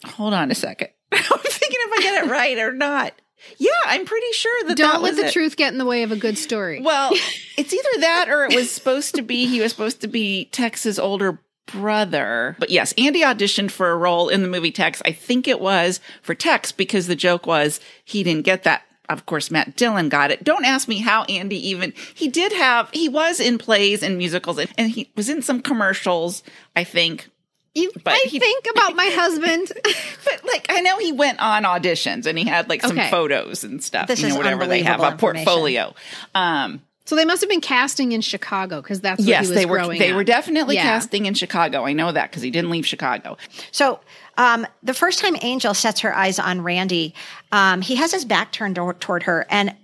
Hold on a second. I'm thinking if I get it right or not. Yeah, I'm pretty sure that
Don't
that
let the
it.
truth get in the way of a good story.
Well, it's either that or it was supposed to be he was supposed to be Tex's older brother. But yes, Andy auditioned for a role in the movie Tex. I think it was for Tex because the joke was he didn't get that. Of course, Matt Dillon got it. Don't ask me how Andy even, he did have, he was in plays and musicals and, and he was in some commercials, I think.
You,
but
I
he-
think about my husband.
But like, I know he went on auditions and he had like some
Okay.
photos and stuff.
This
you know,
is
whatever they have, a portfolio. Um,
so they must have been casting in Chicago because that's where
yes,
he was
they were.
growing
They
up.
were definitely
Yeah.
casting in Chicago. I know that because he didn't leave Chicago.
So, um, the first time Angel sets her eyes on Randy, um, he has his back turned to- toward her, and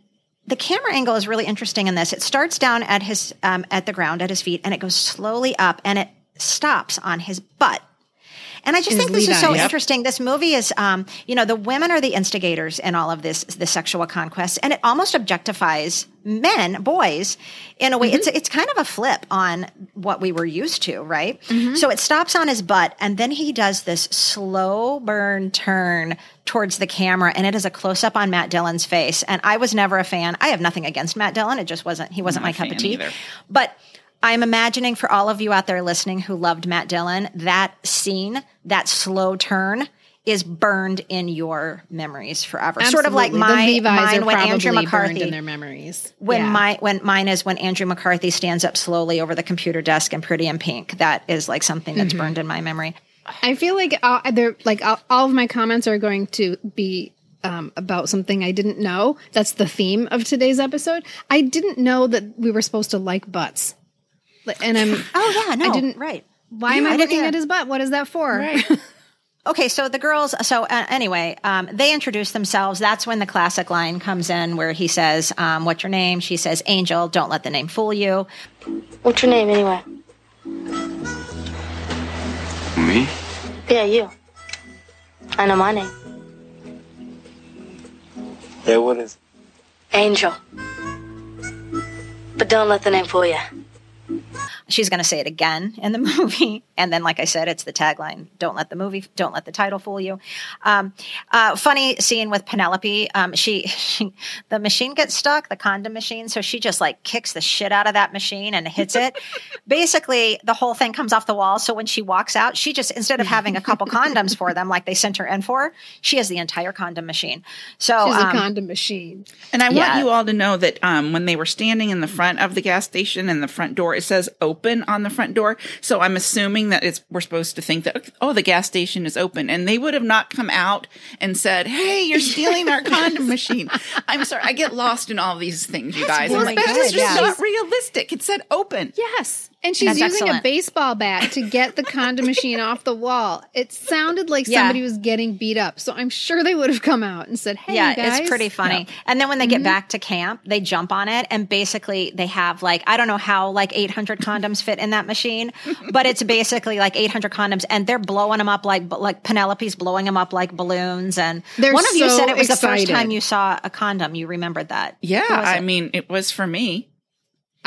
the camera angle is really interesting in this. It starts down at his um, at the ground at his feet, and it goes slowly up, and it stops on his butt. And I just
His
think this is so
eye. Yep.
interesting. This movie is, um, you know, the women are the instigators in all of this, the sexual conquest, and it almost objectifies men, boys, in a way. It's it's kind of a flip on what we were used to, right? So it stops on his butt, and then he does this slow burn turn towards the camera, and it is a close up on Matt Dillon's face. And I was never a fan. I have nothing against Matt Dillon. It just wasn't. He wasn't
Not
my cup of tea.
either.
But I'm imagining for all of you out there listening who loved Matt Dillon, that scene, that slow turn is burned in your memories forever. Sort of like
Absolutely.
my mine when Andrew McCarthy
in their memories.
when
Yeah.
my when mine is when Andrew McCarthy stands up slowly over the computer desk in Pretty in Pink. That is like something that's
Mm-hmm.
burned in my memory.
I feel like uh, they're like all, all of my comments are going to be um, about something I didn't know. That's the theme of today's episode. I didn't know that we were supposed to like butts, and I'm.
Oh yeah, no,
I didn't-
right.
Why am I,
I
looking at his butt? What is that for? Right.
okay, so the girls. So uh, anyway, um, they introduce themselves. That's when the classic line comes in, where he says, um, "What's your name?" She says, "Angel." Don't let the name fool you.
What's your name anyway?
Me?
Yeah, you. I know my name.
Yeah, what is
Angel. But don't let the name fool you.
She's going to say it again in the movie. And then, like I said, it's the tagline don't let the movie, don't let the title fool you. Um, uh, funny scene with Penelope. Um, she, she, the machine gets stuck, the condom machine. So she just like kicks the shit out of that machine and hits it. Basically, the whole thing comes off the wall. So when she walks out, she just, instead of having a couple condoms for them, like they sent her in for, she has the entire condom machine. So,
She's
um,
a condom machine.
And I
Yeah.
want you all to know that um, when they were standing in the front of the gas station and the front door, it says open on the front door. So I'm assuming that it's we're supposed to think that oh the gas station is open, and they would have not come out and said, "Hey, you're stealing our condom machine." I'm sorry, I get lost in all these things, you guys.
well,
I'm like,
especially
this is just
yeah.
not realistic. It said open.
Yes. And she's
That's
using
excellent.
a baseball bat to get the condom machine off the wall. It sounded like
Yeah.
somebody was getting beat up. So I'm sure they would have come out and said, Hey,
yeah,
guys. Mm-hmm.
it's pretty funny. And then when they get back to camp, they jump on it and basically they have like I don't know how like 800 condoms fit in that machine, but it's basically like 800 condoms and they're blowing them up like like Penelope's blowing them up like balloons and
They're
one of you said it was the first time you saw a condom. You remembered that.
Yeah, I mean, it was for me.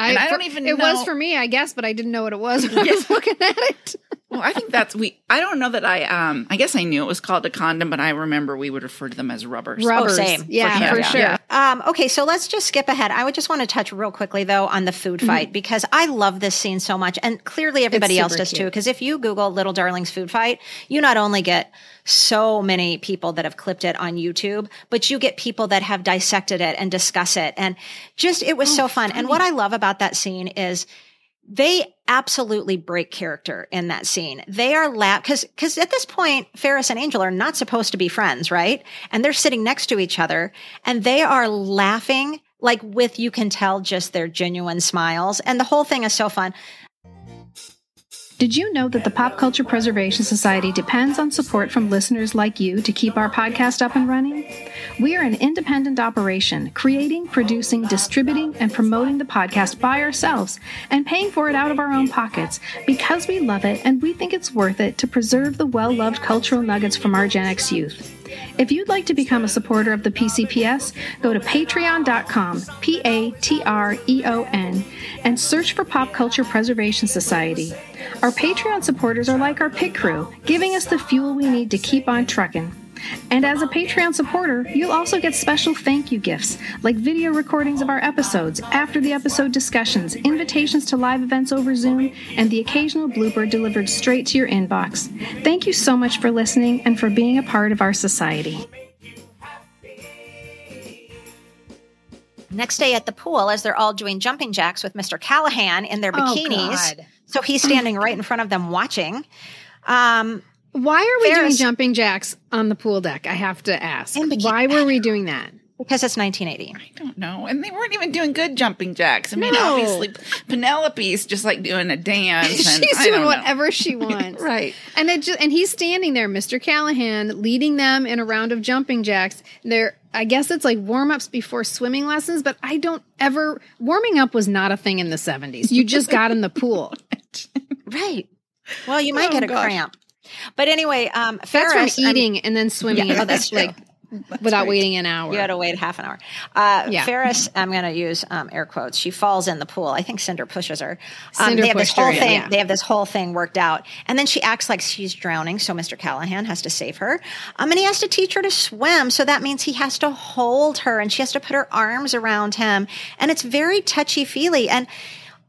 And I don't even know.
It
know-
was for me, I guess, but I didn't know what it was when I was looking at it.
Well, I think that's we. I don't know that I. Um, I guess I knew it was called a condom, but I remember we would refer to them as rubbers.
Rubbers.
same.
Yeah,
For
for
sure.
sure.
Yeah.
Um, okay, so let's just skip ahead. I would just want to touch real quickly though on the food fight because I love this scene so much, and clearly everybody else
super
does too. Because if you Google "Little Darlings food fight," you not only get so many people that have clipped it on YouTube, but you get people that have dissected it and discuss it, and just it was so fun. And what I love about that scene is they absolutely break character in that scene. They are la because because at this point, Ferris and Angel are not supposed to be friends, right? And they're sitting next to each other, and they are laughing like with you can tell just their genuine smiles, and the whole thing is so fun.
Did you know that the Pop Culture Preservation Society depends on support from listeners like you to keep our podcast up and running? We are an independent operation, creating, producing, distributing, and promoting the podcast by ourselves and paying for it out of our own pockets because we love it and we think it's worth it to preserve the well loved cultural nuggets from our Gen X youth. If you'd like to become a supporter of the PCPS, go to patreon.com, P A T R E O N, and search for Pop Culture Preservation Society. Our Patreon supporters are like our pit crew, giving us the fuel we need to keep on trucking. And as a Patreon supporter, you'll also get special thank you gifts like video recordings of our episodes, after the episode discussions, invitations to live events over Zoom, and the occasional blooper delivered straight to your inbox. Thank you so much for listening and for being a part of our society.
Next day at the pool, as they're all doing jumping jacks with Mr. Callahan in their
Oh,
bikinis,
God.
so he's standing right in front of them watching. Um,
Why are we doing jumping jacks on the pool deck? I have to ask. Why were we doing that?
Because it's 1980.
I don't know. And they weren't even doing good jumping jacks. I mean,
No.
obviously, Penelope's just like doing a dance. And
She's
I
doing
don't know.
whatever she wants.
Right.
And it just, and he's standing there, Mr. Callahan, leading them in a round of jumping jacks. They're I guess it's like warm ups before swimming lessons, but I don't ever warming up was not a thing in the seventies. You just got in the pool.
Right. Well, you might
Oh,
get a
gosh.
cramp. But anyway, um,
That's
Ferris,
from
um,
eating and then swimming.
Yeah, oh, that's
like without waiting an hour.
You had to wait half an hour. Uh,
Yeah.
Ferris, I'm going to use um, air quotes. She falls in the pool. I think Cinder pushes her. Um,
Cinder
they have this whole
in,
thing.
yeah.
They have this whole thing worked out, and then she acts like she's drowning. So Mr. Callahan has to save her. Um, and he has to teach her to swim. So that means he has to hold her, and she has to put her arms around him, and it's very touchy feely. And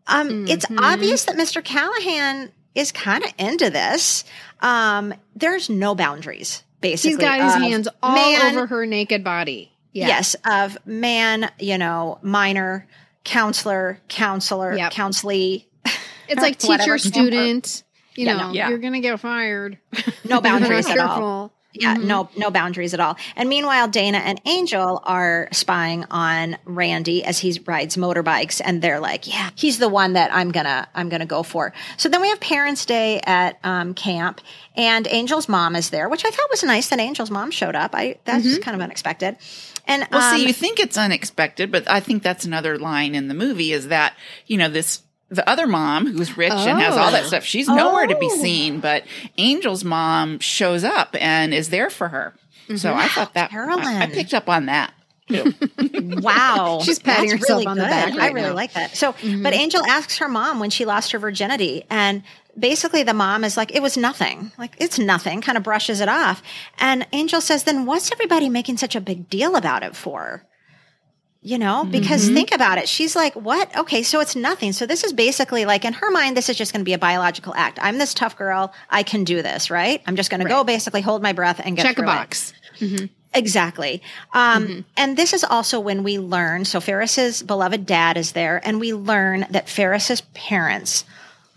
um, it's
Mm-hmm.
obvious that Mr. Callahan is kind of into this. Um, there's no boundaries. Basically,
He's got his hands all
man-
over her naked body. Yeah.
Yes, of man, you know, minor, counselor, counselor,
Yep.
counselee.
It's like
Whatever.
teacher student. You
Yeah,
know,
no.
Yeah.
you're gonna get fired.
No boundaries at all. Yeah, no, no boundaries at all. And meanwhile, Dana and Angel are spying on Randy as he rides motorbikes, and they're like, "Yeah, he's the one that I'm gonna, I'm gonna go for." So then we have Parents' Day at um, camp, and Angel's mom is there, which I thought was nice that Angel's mom showed up. I that's kind of unexpected. And
Well,
um,
see, you think it's unexpected, but I think that's another line in the movie is that, you know, this, the other mom who's rich and has all that
Oh.
stuff, she's nowhere to be
Oh.
seen, but Angel's mom shows up and is there for her. So I thought that, I, I picked up on that.
Wow.
She's patting
That's
herself
really
on the
good.
back
I really
now.
like that. So, but mm-hmm. Angel asks her mom when she lost her virginity and basically the mom is like, it was nothing. Like, it's nothing, kind of brushes it off. And Angel says, then what's everybody making such a big deal about it for? You know, because mm-hmm. think about it. She's like, what? Okay, so it's nothing. So this is basically like, in her mind, this is just going to be a biological act. I'm this tough girl. I can do this, right? I'm just going to go basically hold my breath and get
Check a box. Mm-hmm.
Exactly. Um, mm-hmm. And this is also when we learn. So Ferris's beloved dad is there, and we learn that Ferris's parents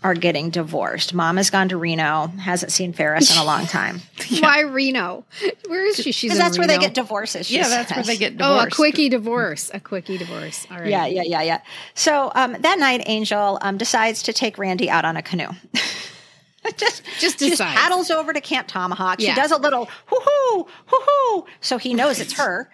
are getting divorced. Mom has gone to Reno, hasn't seen Ferris in a long time.
Why Reno? Where is she? She's
Because
in
that's where they get divorces. she
yeah, that's where they get
Oh, a quickie divorce. A quickie divorce. All right.
Yeah, yeah, yeah, yeah. So um, that night, Angel um, decides to take Randy out on a canoe. just,
Just
she
decides.
paddles over to Camp Tomahawk.
Yeah.
She does a little hoo hoo hoo hoo, so he knows it's her.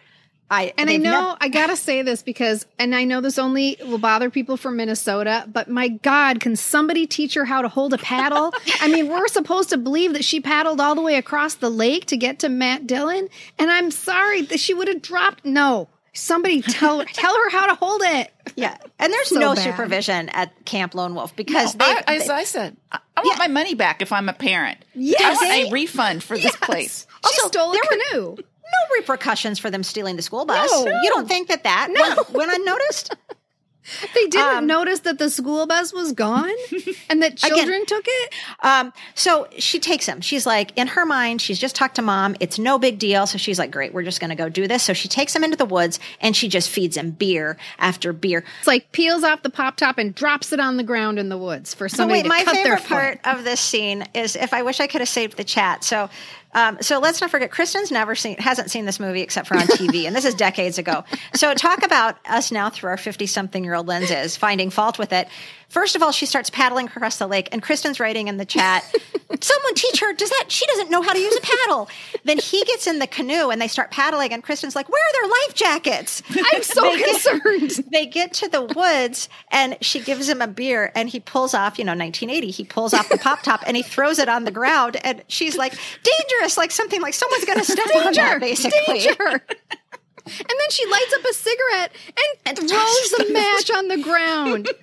I
And I know
nev-
I gotta say this because, and I know this only will bother people from Minnesota, but my God, can somebody teach her how to hold a paddle? I mean, we're supposed to believe that she paddled all the way across the lake to get to Matt Dillon, and I'm sorry that she would have dropped. No, somebody tell tell her how to hold it.
Yeah, and there's
So
no
bad.
supervision at Camp Lone Wolf because
No,
they,
I, as
they-
I said, I, I want my money back if I'm a parent.
Yes.
I want a refund for this place.
She stole a
there were-
canoe.
No repercussions for them stealing the school bus.
No.
you don't think that that went, went unnoticed?
They didn't
Um,
notice that the school bus was gone and that children took it.
Um, so she takes him. She's like, in her mind, she's just talked to mom. It's no big deal. So she's like, great, we're just going to go do this. So she takes him into the woods and she just feeds him beer after beer.
It's like peels off the pop top and drops it on the ground in the woods for
So
somebody
wait,
to
my
cut their
favorite
foot.
part of this scene is if I wish I could have saved the chat. So, um, so let's not forget, Kristen's never seen, hasn't seen this movie except for on TV, and this is decades ago. So talk about us now through our fifty-something-year-old lenses, finding fault with it. First of all, she starts paddling across the lake, and Kristen's writing in the chat, "Someone teach her. Does that? She doesn't know how to use a paddle." then he gets in the canoe, and they start paddling, and Kristen's like, "Where are their life jackets?"
I'm so
They get-
concerned.
they get to the woods and she gives him a beer and he pulls off, you know, 1980, he pulls off the pop top and he throws it on the ground and she's like, dangerous, like something like someone's going to step on that, basically.
Danger. And then she lights up a cigarette and, throws the match on the ground.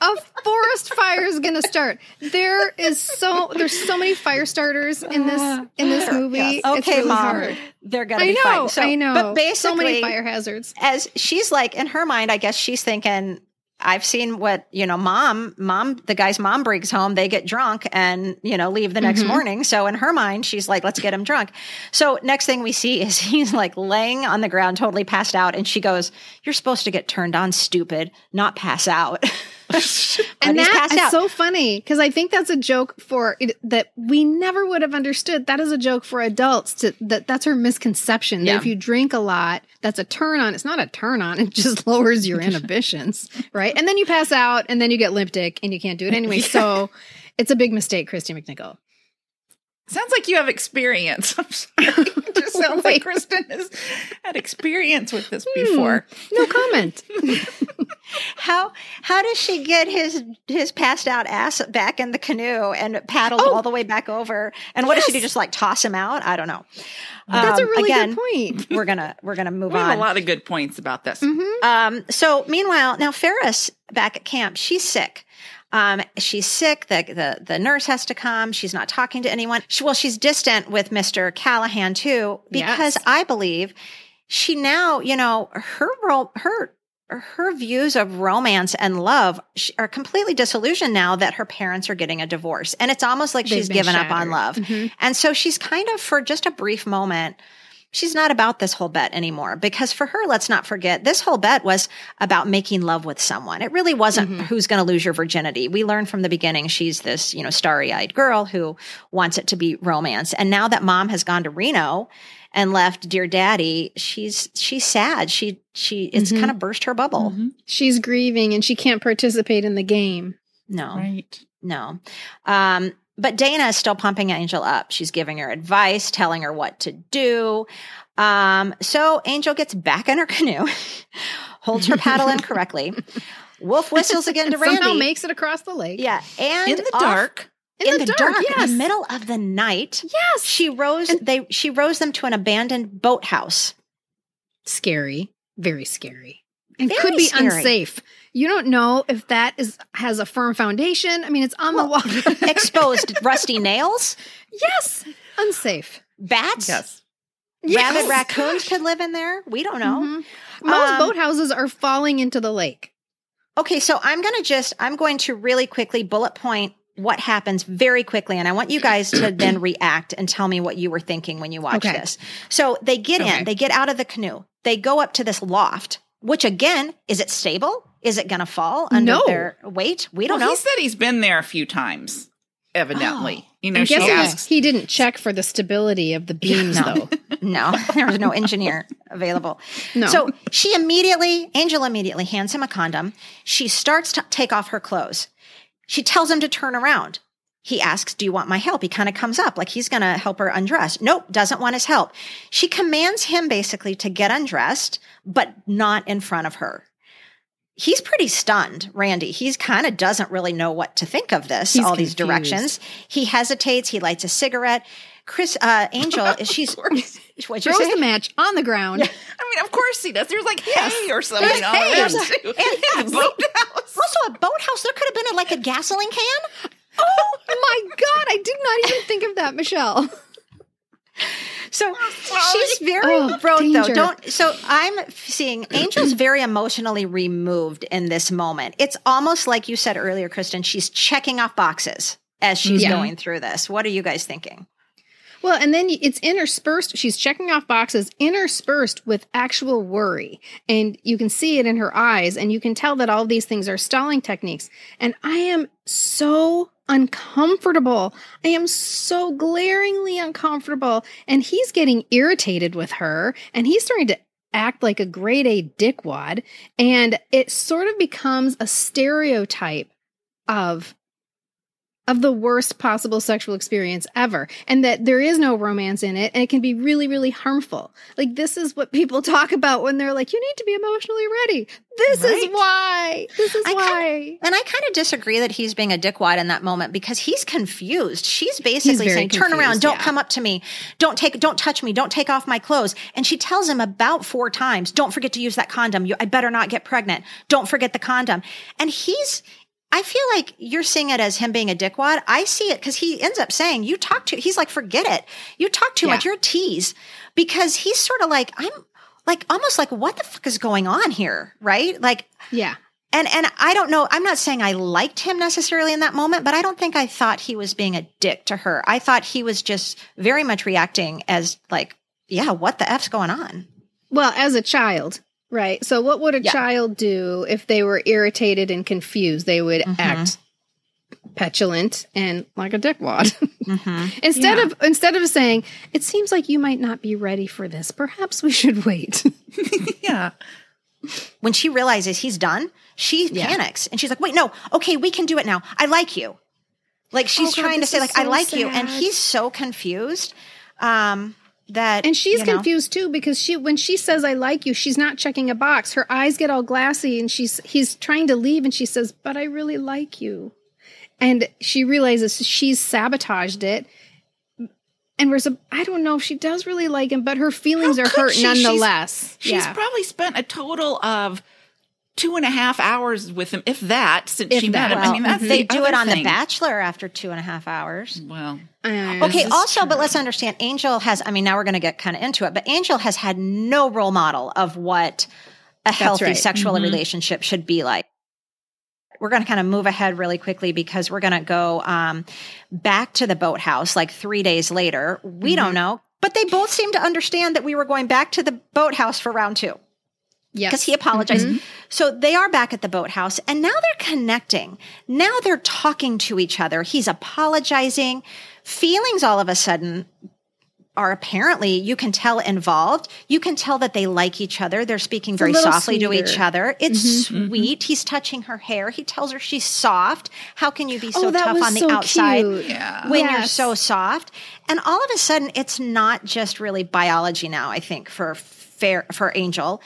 A forest fire is going to start. There is so there's so many fire starters in this in this movie. It's
Okay,
really
mom,
hard.
they're going to
I
be
know,
fine. So,
I know.
But basically,
so many fire hazards.
as she's like in her mind, I guess she's thinking, I've seen what, you know, mom, mom, the guy's mom brings home, they get drunk and, you know, leave the next mm-hmm. morning. So in her mind, she's like, let's get him drunk. So next thing we see is he's like laying on the ground, totally passed out. And she goes, You're supposed to get turned on, stupid, not pass out.
And that is
out.
so funny because I think that's a joke for it, that we never would have understood. That is a joke for adults. To, that that's her misconception. That if you drink a lot, that's a turn on. It's not a turn on. It just lowers your inhibitions, right? And then you pass out, and then you get limp dick, and you can't do it anyway. So it's a big mistake, Kristy McNichol.
Sounds like you have experience. I'm sorry. It just sounds like Kristen has had experience with this before.
No comment.
how how does she get his his passed out ass back in the canoe and paddled
Oh.
all the way back over? And what does she do? Just like toss him out? I don't know.
That's a
Um,
really
again,
good point.
We're gonna we're gonna move
We have
on.
a lot of good points about this.
Um, so meanwhile, now Ferris back at camp, she's sick. Um, she's sick. The, the, the nurse has to come. She's not talking to anyone. She, well, she's distant with Mr. Callahan too, because
Yes.
I believe she now, you know, her role, her, her views of romance and love are completely disillusioned now that her parents are getting a divorce. And it's almost like
They've
she's given up on
shattered.
love.
Mhm.
And so she's kind of, for just a brief moment, she's not about this whole bet anymore because for her, let's not forget, this whole bet was about making love with someone. It really wasn't
Mm-hmm.
who's going to lose your virginity. We learned from the beginning she's this, you know, starry eyed girl who wants it to be romance. And now that mom has gone to Reno and left dear daddy, she's, she's sad. She, she, it's
Mhm.
kind of burst her bubble.
She's grieving and she can't participate in the game.
No.
Right.
No. Um, but Dana is still pumping Angel up. She's giving her advice, telling her what to do. Um, so Angel gets back in her canoe, holds her paddle incorrectly. Wolf whistles again to
Somehow
Randy.
makes it across the lake.
yeah, and
In the
off-
dark.
in, the, dark, in
yes.
the middle of the night.
Yes.
She rows. they she rows them to an abandoned boathouse.
Scary. very scary and
Very
could be
scary.
unsafe. You don't know if that is has a firm foundation. I mean, it's on the water.
Exposed rusty nails,
yes, unsafe.
bats,
Yes.
rabid
Yes.
raccoons could live in there. We don't know.
Mhm. Most
Um,
boathouses are falling into the lake.
Okay, so I'm going to just I'm going to really quickly bullet point what happens very quickly and I want you guys to then react and tell me what you were thinking when you watched
Okay.
this. So they get
Okay.
in, they get out of the canoe. They go up to this loft, which again, is it stable? Is it going to fall under
No.
their weight? We don't
Well,
know.
he said he's been there a few times, evidently. Oh. You know,
I'm
she
guessing
asks.
he didn't check for the stability of the beams,
No.
though.
No, there was no engineer available.
No.
So she immediately, Angel immediately hands him a condom. She starts to take off her clothes. She tells him to turn around. He asks, Do you want my help? He kind of comes up like he's going to help her undress. Nope, doesn't want his help. She commands him basically to get undressed, but not in front of her. He's pretty stunned, Randy. He's kind of doesn't really know what to think of this,
He's
all these directions. He hesitates. He lights a cigarette. Chris, uh, Angel, she's, what'd you
Throws
say?
the match on the ground.
I mean, of course he does. There's like hay or something
There's
on
hay.
there
There's a-
too.
and-
In the boathouse.
Also, a boathouse. There could have been a, like a gasoline can.
Oh my god, I did not even think of that, Michelle.
So she's very
Oh,
broke though. Don't. So I'm seeing Angel's very emotionally removed in this moment. It's almost like you said earlier, Kristen. She's checking off boxes as she's
Yeah.
going through this. What are you guys thinking?
Well, and then it's interspersed. She's checking off boxes interspersed with actual worry. And you can see it in her eyes, and you can tell that all these things are stalling techniques. And I am so uncomfortable. I am so glaringly uncomfortable. And he's getting irritated with her, and he's starting to act like a grade A dickwad. And it sort of becomes a stereotype of of the worst possible sexual experience ever and that there is no romance in it and it can be really really harmful like this is what people talk about when they're like you need to be emotionally ready this is why this is
I
why
And I kind of disagree that he's being a dickwad in that moment because he's confused. She's basically saying, "Turn around! Don't
yeah.
come up to me! Don't take! Don't touch me! Don't take off my clothes!" And she tells him about four times, "Don't forget to use that condom. You, I better not get pregnant. Don't forget the condom." And he's. I feel like you're seeing it as him being a dickwad. I see it because he ends up saying, "You talk to." He's like, "Forget it. You talk too
Yeah.
much. You're a tease," because he's sort of like, "I'm." Like almost like what the fuck is going on here, right? Like
yeah
and and I don't know. I'm not saying I liked him necessarily in that moment, but I don't think I thought he was being a dick to her. I thought he was just very much reacting as like, yeah, what the f's going on?
well as a child right so what would a
Yeah.
child do if they were irritated and confused they would
Mhm.
act petulant and like a dickwad
Mm-hmm.
instead
Yeah.
of instead of saying it seems like you might not be ready for this perhaps we should wait
Yeah.
When she realizes he's done, she
Yeah.
panics and she's like, wait, no, okay, we can do it now. I like you. Like she's
Oh, God,
trying to say, like, I
so
like you, and he's so confused. Um, that
And she's
you know-
confused too because she when she says I like you, she's not checking a box. Her eyes get all glassy and she's he's trying to leave and she says, "But I really like you." And she realizes she's sabotaged it. And we're I don't know if she does really like him, but her feelings are hurt
she?
Nonetheless.
She's
yeah.
probably spent a total of two and a half hours with him, if that, since
If
she met
that.
him. I mean,
Well,
that's
they
the
do it
other
on The. Bachelor after two and a half hours.
Well,
Uh,
Okay,
This is
also, but let's understand Angel has, I mean, now we're going to get kind of into it, but Angel has had no role model of what a healthy
right.
sexual
Mhm.
relationship should be like. We're going to kind of move ahead really quickly because we're going to go um, back to the boathouse like three days later. We don't know, but they both seem to understand that we were going back to the boathouse for round two
yes.
because he apologized.
Mhm.
So they are back at the boathouse and now they're connecting. Now they're talking to each other. He's apologizing. Feelings all of a sudden are apparently, you can tell, involved. You can tell that they like each other. They're speaking very softly to each other. It's
Mhm.
sweet. He's touching her hair. He tells her she's soft. How can you be so
oh,
tough on the
so
outside?
yeah.
when you're so soft. And all of a sudden, it's not just really biology now, I think, for fair, for Angel.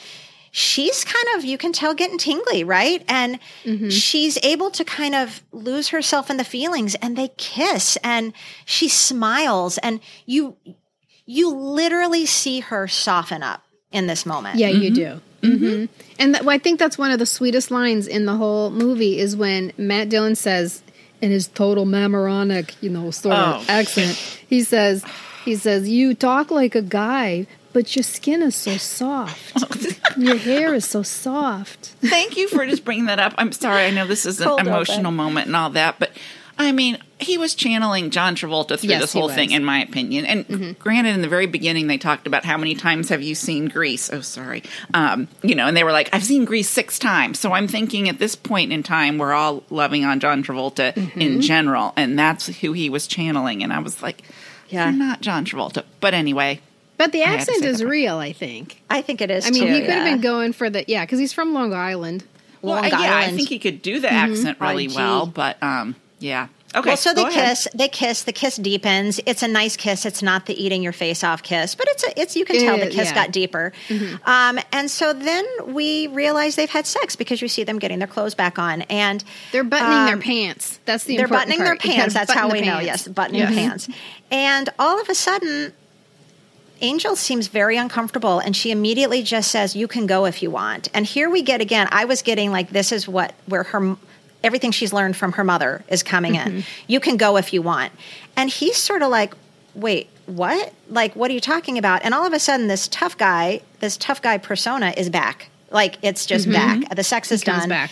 She's kind of, you can tell, getting tingly, right? And
Mm-hmm.
she's able to kind of lose herself in the feelings and they kiss and she smiles and you, you literally see her soften up in this moment.
Yeah, you mm-hmm. do. Mm-hmm. Mm-hmm. And that, well, I think that's one of the sweetest lines in the whole movie is when Matt Dillon says, in his total Mamaroneck, you know, sort
Oh.
of accent, he says, he says, "You talk like a guy, but your skin is so soft. your hair is so soft."
Thank you for just bringing that up. I'm sorry. I know this is an emotional
open.
moment and all that, but I mean, he was channeling John Travolta through
Yes,
this whole thing, in my opinion. And granted, in the very beginning, they talked about how many times have you seen Grease? Oh, sorry. Um, you know, and they were like, I've seen Grease six times. So I'm thinking at this point in time, we're all loving on John Travolta in general, and that's who he was channeling. And I was like,
Yeah.
you're not John Travolta. But anyway,
But the accent is
that.
real, I think.
I think it is.
I mean,
too,
he could have
yeah.
been going for the yeah, because he's from Long Island.
well,
Long
I- yeah, I think he could do the accent really
IG.
well, but um, yeah. Okay.
well, so they
go ahead.
kiss. They kiss. The kiss deepens. It's a nice kiss. It's not the eating your face off kiss, but it's a, it's you can tell the
Uh,
kiss
yeah.
got deeper. Um, and so then we realize they've had sex because you see them getting their clothes back on, and
They're buttoning their
Um,
pants. That's the
they're
important
buttoning their
part. You gotta
pants. That's how we
the
know. Yes, buttoning
Yes.
pants. And all of a sudden, Angel seems very uncomfortable, and she immediately just says, "You can go if you want." And here we get again. I was getting like this is what where her everything she's learned from her mother is coming
Mm-hmm.
in. You can go if you want, and he's sort of like, "Wait, what? Like, what are you talking about?" And all of a sudden, this tough guy, this tough guy persona is back. Like it's just back. The sex is
Mm-hmm. Comes
done
back.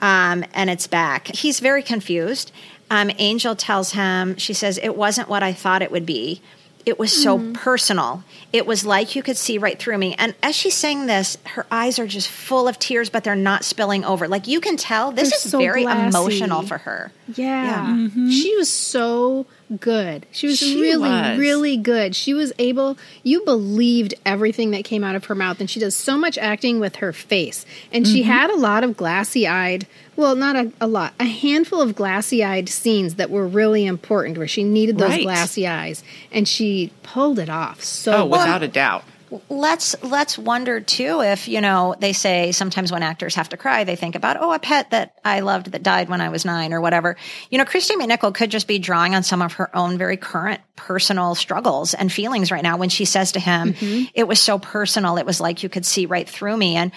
um, and it's back. He's very confused. Um, Angel tells him, she says, It wasn't what I thought it would be. It was so
Mm-hmm.
personal. It was like you could see right through me. And as she's saying this, her eyes are just full of tears, but they're not spilling over. Like you can tell this
They're
is
so
very
glassy.
emotional for her.
Yeah. She was so good. She was
She
really,
was.
really good. She was able, you believed everything that came out of her mouth. And she does so much acting with her face. And she
Mm-hmm.
had a lot of glassy eyed, well, not a, a lot, a handful of glassy eyed scenes that were really important where she needed those
Right.
glassy eyes. And she pulled it off so
Oh,
well.
without a doubt.
let's let's wonder too if you know they say sometimes when actors have to cry they think about oh a pet that I loved that died when I was nine or whatever you know Kristy McNichol could just be drawing on some of her own very current personal struggles and feelings right now when she says to him mm-hmm. it was so personal it was like you could see right through me and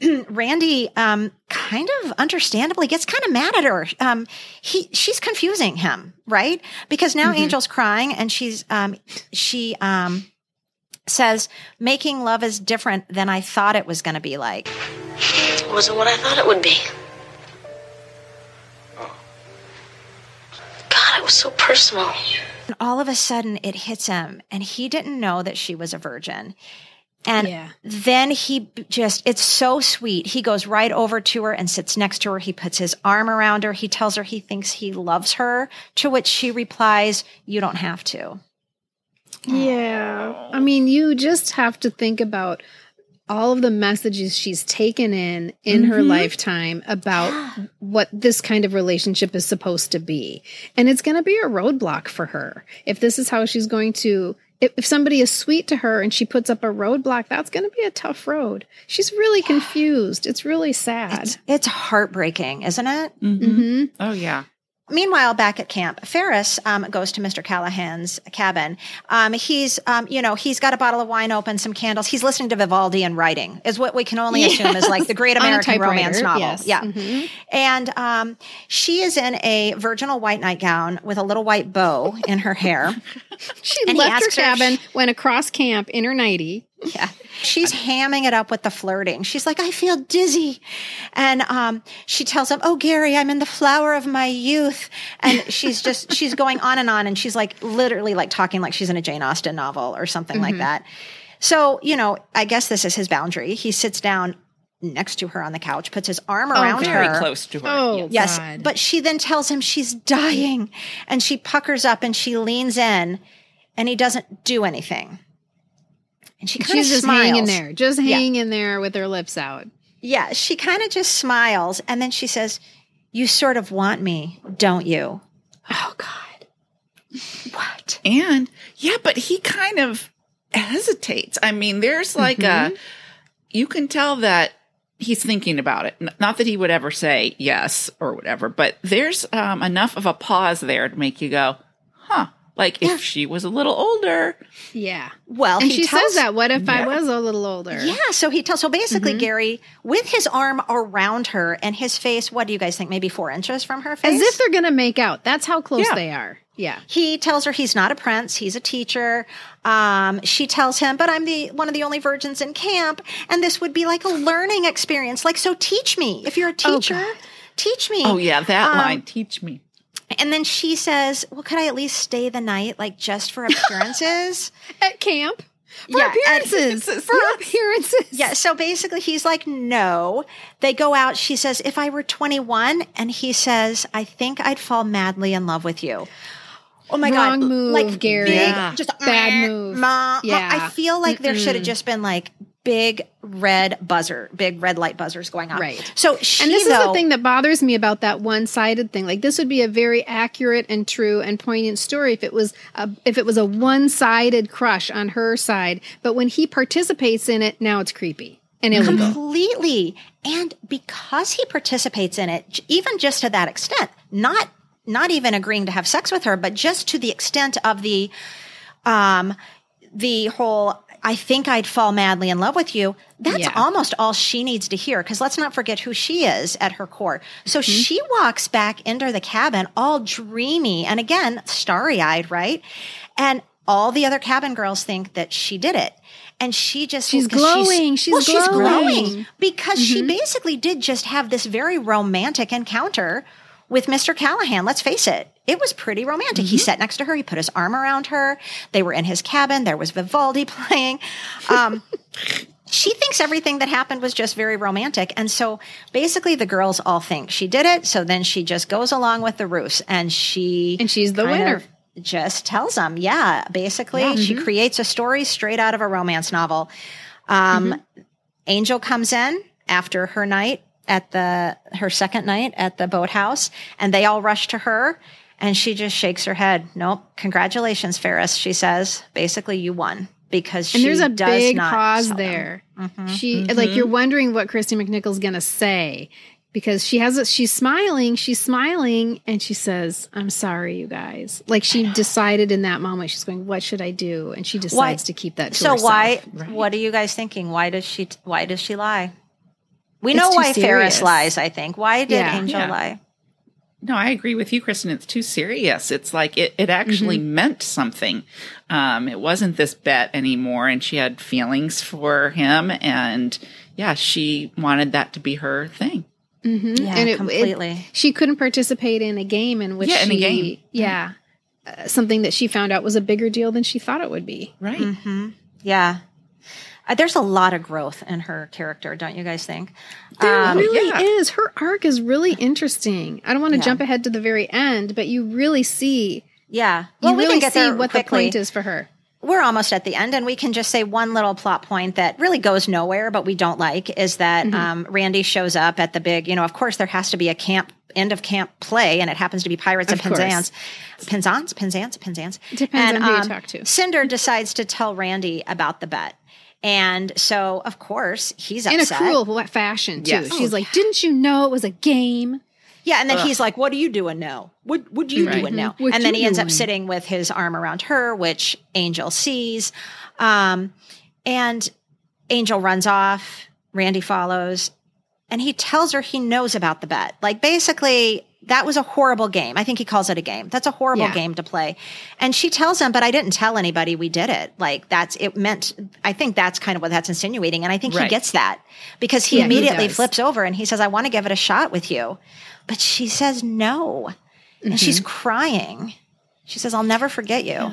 Randy um, kind of understandably gets kind of mad at her. Um, he she's confusing him, right? Because now Angel's crying and she's um, she um, says making love is different than I thought it was going to be like.
It wasn't what I thought it would be. God, it was so personal.
And all of a sudden it hits him and he didn't know that she was a virgin. And
Yeah.
then he just, it's so sweet. He goes right over to her and sits next to her. He puts his arm around her. He tells her he thinks he loves her, to which she replies, You don't have to.
Yeah. I mean, you just have to think about all of the messages she's taken in in her mm-hmm. lifetime about what this kind of relationship is supposed to be. And it's going to be a roadblock for her. If this is how she's going to if, if somebody is sweet to her and she puts up a roadblock, that's going to be a tough road. She's really confused. It's really sad.
It's, it's heartbreaking, isn't it?
hmm
Oh, yeah.
Meanwhile, back at camp, Ferris um, goes to Mr. Callahan's cabin. Um, he's, um, you know, he's got a bottle of wine open, some candles. He's listening to Vivaldi and writing, is what we can only assume is like the great American romance novel.
yes.
Yeah.
Mhm.
And um, she is in a virginal white nightgown with a little white bow in her hair.
She
And
left her
her
cabin,
she-
went across camp in her nightie.
Yeah. She's hamming it up with the flirting. She's like, I feel dizzy. And um, she tells him, Oh, Gary, I'm in the flower of my youth. And she's just, she's going on and on. And she's like, literally like talking like she's in a Jane Austen novel or something like that. So, you know, I guess this is his boundary. He sits down next to her on the couch, puts his arm around
Very
her.
Very close to her.
Oh,
Yes,
God.
but she then tells him she's dying and she puckers up and she leans in and he doesn't do anything. And she kind of
She's just
smiles.
hanging there, just
Yeah.
hanging in there with her lips out.
Yeah, she kind of just smiles and then she says, "You sort of want me, don't you?"
Oh God.
What?
And yeah, but he kind of hesitates. I mean, there's like a, you can tell that he's thinking about it. Not that he would ever say yes or whatever, but there's um, enough of a pause there to make you go, huh, Like if she was a little older.
Yeah.
Well,
And
he
she
tells,
says that. What if I was a little older?
Yeah, so he tells. So basically,
Mm-hmm.
Gary, with his arm around her and his face, what do you guys think? Maybe four inches from her face.
As if they're going to make out. That's how close
Yeah.
they are. Yeah.
he tells her he's not a prince; he's a teacher. Um, she tells him, "But I'm the one of the only virgins in camp, and this would be like a learning experience. Like, so teach me. If you're a
Oh,
teacher, teach me."
Oh yeah, that
Um,
line. Teach me.
And then she says, "Well, could I at least stay the night, like just for appearances?"
At camp. For
Yeah, and-
appearances. For appearances.
Yeah, so basically he's like, no. They go out. She says, if I were 21, and he says, I think I'd fall madly in love with you. Oh my
Wrong
God.
move,
like
Gary.
big,
Yeah.
just
Bad
meh,
move.
meh, meh.
Yeah.
I feel like there should have just been like big red buzzer, big red light buzzers going on.
Right.
So she,
And this is the thing that bothers me about that one-sided thing. Like this would be a very accurate and true and poignant story if it was a, if it was a one-sided crush on her side. But when he participates in it, now it's creepy and illegal.
completely and because he participates in it even just to that extent not not even agreeing to have sex with her but just to the extent of the um the whole I think I'd fall madly in love with you. That's
Yeah.
almost all she needs to hear because let's not forget who she is at her core. So
Mm-hmm.
she walks back into the cabin all dreamy and again, starry eyed, right? And all the other cabin girls think that she did it. And she just
she's glowing. She's
well, she's
glowing.
glowing because she basically did just have this very romantic encounter with Mr. Callahan. Let's face it. It was pretty romantic. He sat next to her. He put his arm around her. They were in his cabin. There was Vivaldi playing. Um, she thinks everything that happened was just very romantic. And so basically the girls all think she did it. So then she just goes along with the ruse and she
And she's the winner.
just tells them, yeah, basically she creates a story straight out of a romance novel. Um, Angel comes in after her night at the her second night at the boathouse, and they all rush to her, and she just shakes her head. Nope, congratulations, Ferris. She says, basically, you won because
And there's a big pause there. Mm-hmm. She like you're wondering what Kristy McNichol's gonna say because she has a, she's smiling, she's smiling, and she says, "I'm sorry, you guys." Like she decided in that moment, she's going, "What should I do?" And she decides to keep that. To
So
herself.
why? What are you guys thinking? Why does she? Why does she lie? We know
too
why Ferris lies. I think. Why did
Yeah.
Angel
Yeah.
lie?
No, I agree with you, Kristen. It's too serious. It's like it, it actually meant something. Um, it wasn't this bet anymore, and she had feelings for him, and yeah, she wanted that to be her thing.
Yeah,
and it,
completely.
It, she couldn't participate in a game in which
Yeah, in a game.
yeah, uh, something that she found out was a bigger deal than she thought it would be.
Right.
yeah. Uh, there's a lot of growth in her character, don't you guys think?
There
Um,
really
yeah.
is. Her arc is really interesting. I don't want to
Yeah.
jump ahead to the very end, but you really see
yeah.
you
Well, we
really
can get
see
there
what
quickly.
the point is for her.
we're almost at the end and we can just say one little plot point that really goes nowhere but we don't like is that
Mm-hmm.
um, randy shows up at the big you know of course there has to be a camp end of camp play and it happens to be pirates
Of
of,
course.
Penzance. Penzance? Penzance? Penzance?
Depends
and,
on who you
um,
talk to.
Cinder decides to tell Randy about the bet. And so, of course, he's
In a cruel wa- fashion too.
Yes.
She's like, "Didn't you know it was a game?"
Yeah, and then he's like, "What are you doing now? What would you
Right.
doing now?"
What
and then he ends up sitting with his arm around her, which Angel sees. Um, and Angel runs off. Randy follows, and he tells her he knows about the bet. Like basically, that was a horrible game. I think he calls it a game. That's a horrible
Yeah.
game to play. And she tells him, "But I didn't tell anybody we did it. Like that's it meant. I think that's kind of what that's insinuating, and I think he gets that because he
Yeah,
immediately
does.
flips over and he says, "I want to give it a shot with you." But she says no. And she's crying. She says, I'll never forget you.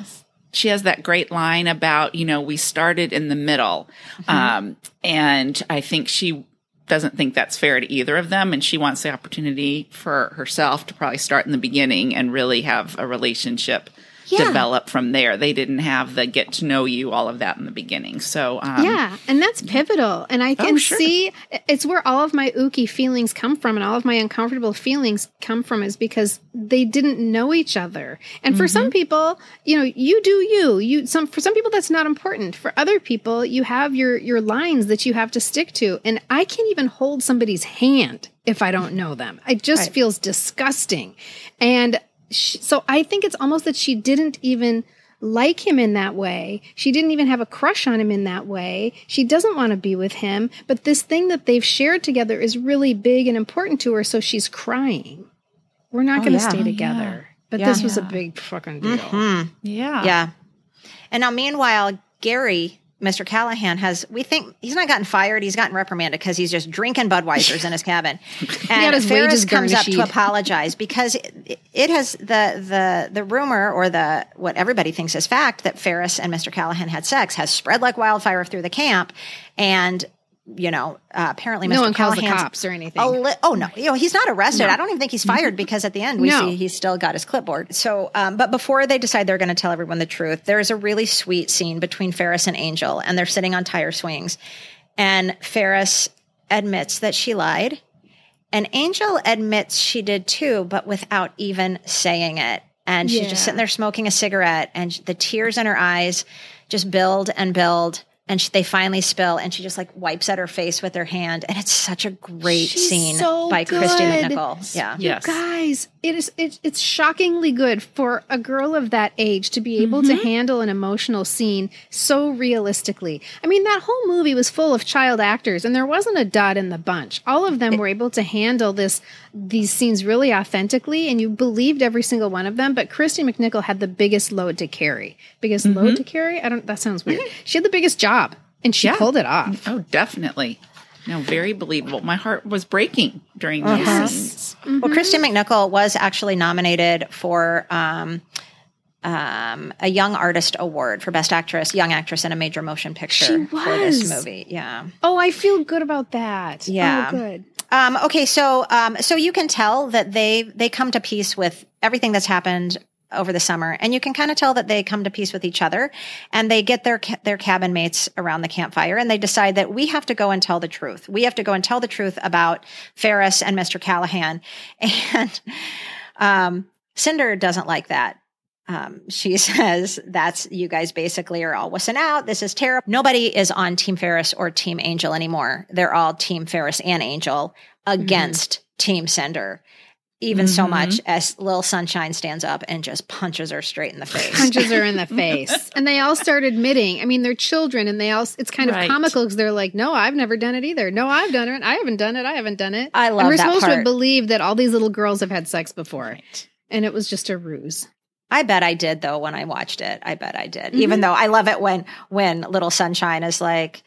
she has that great line about you know we started in the middle um, and i think she doesn't think that's fair to either of them and she wants the opportunity for herself to probably start in the beginning and really have a relationship
Yeah.
develop from there they didn't have the get to know you all of that in the beginning so um,
yeah, and that's pivotal. And I can
Oh, sure.
see it's where all of my ooky feelings come from, and all of my uncomfortable feelings come from is because they didn't know each other. And for
Mm-hmm.
some people, you know, you do you. You some for some people that's not important. For other people, you have your your lines that you have to stick to. And I can't even hold somebody's hand if I don't know them. It just feels disgusting. And she, so I think it's almost that she didn't even like him in that way. She didn't even have a crush on him in that way. She doesn't want to be with him, but this thing that they've shared together is really big and important to her, so she's crying. We're not going to
yeah.
stay
Oh,
together. But
Yeah.
this was a big fucking deal.
Mhm.
Yeah.
Yeah. And now, meanwhile, Gary, Mr. Callahan, has, we think he's not gotten fired. He's gotten reprimanded because he's just drinking Budweiser's in his cabin. And
his
Ferris comes up to apologize because it, it has the, the, the rumor or the, what everybody thinks is fact that Ferris and Mr. Callahan had sex has spread like wildfire through the camp. And, you know, uh, apparently Mr.
No one calls the cops or anything.
li- oh no, you know he's not arrested. I don't even think he's fired because at the end we
No.
see he's still got his clipboard. So, um, but before they decide they're going to tell everyone the truth, there's a really sweet scene between Ferris and Angel, and they're sitting on tire swings, and Ferris admits that she lied, and Angel admits she did too, but without even saying it. And she's
Yeah.
just sitting there smoking a cigarette, and the tears in her eyes just build and build. And she, they finally spill, and she just like wipes at her face with her hand, and it's such a great
She's
scene
so
by Kristy
good.
McNichol. Yeah,
Yes.
Guys, it is it, it's shockingly good for a girl of that age to be able to mm-hmm. handle an emotional scene so realistically. I mean, that whole movie was full of child actors and there wasn't a dud in the bunch. All of them were able to handle this these scenes really authentically and you believed every single one of them, but Kristy McNichol had the biggest load to carry. Biggest load mm-hmm. to carry? I don't that sounds weird. Mm-hmm. She had the biggest job and she
Yeah.
pulled it off.
Oh, definitely. No, very believable. My heart was breaking during
Uh-huh.
those scenes.
Well, Kristy McNichol was actually nominated for um, um, a Young Artist Award for Best Actress, Young Actress in a Major Motion Picture
She
for this
was.
movie. Yeah.
Oh, I feel good about that.
Yeah.
Oh, good.
Um, okay, so um, so you can tell that they they come to peace with everything that's happened over the summer, and you can kind of tell that they come to peace with each other, and they get their their cabin mates around the campfire, and they decide that we have to go and tell the truth. We have to go and tell the truth about Ferris and Mister Callahan, and um, Cinder doesn't like that. Um, she says that's you guys basically are all wussing out. This is terrible. Nobody is on Team Ferris or Team Angel anymore. They're all Team Ferris and Angel against Team Cinder. Even so much as Lil Sunshine stands up and just punches her straight in the face.
punches her in the face. And they all start admitting. I mean, they're children, and they all. It's kind of
Right.
comical because they're like, "No, I've never done it either. No, I've done it. I haven't done it. I haven't done it."
I love
And we're
that
supposed to believe that all these little girls have had sex before, and it was just a ruse.
I bet I did though when I watched it. I bet I did.
Mm-hmm.
Even though I love it when when Little Sunshine is like,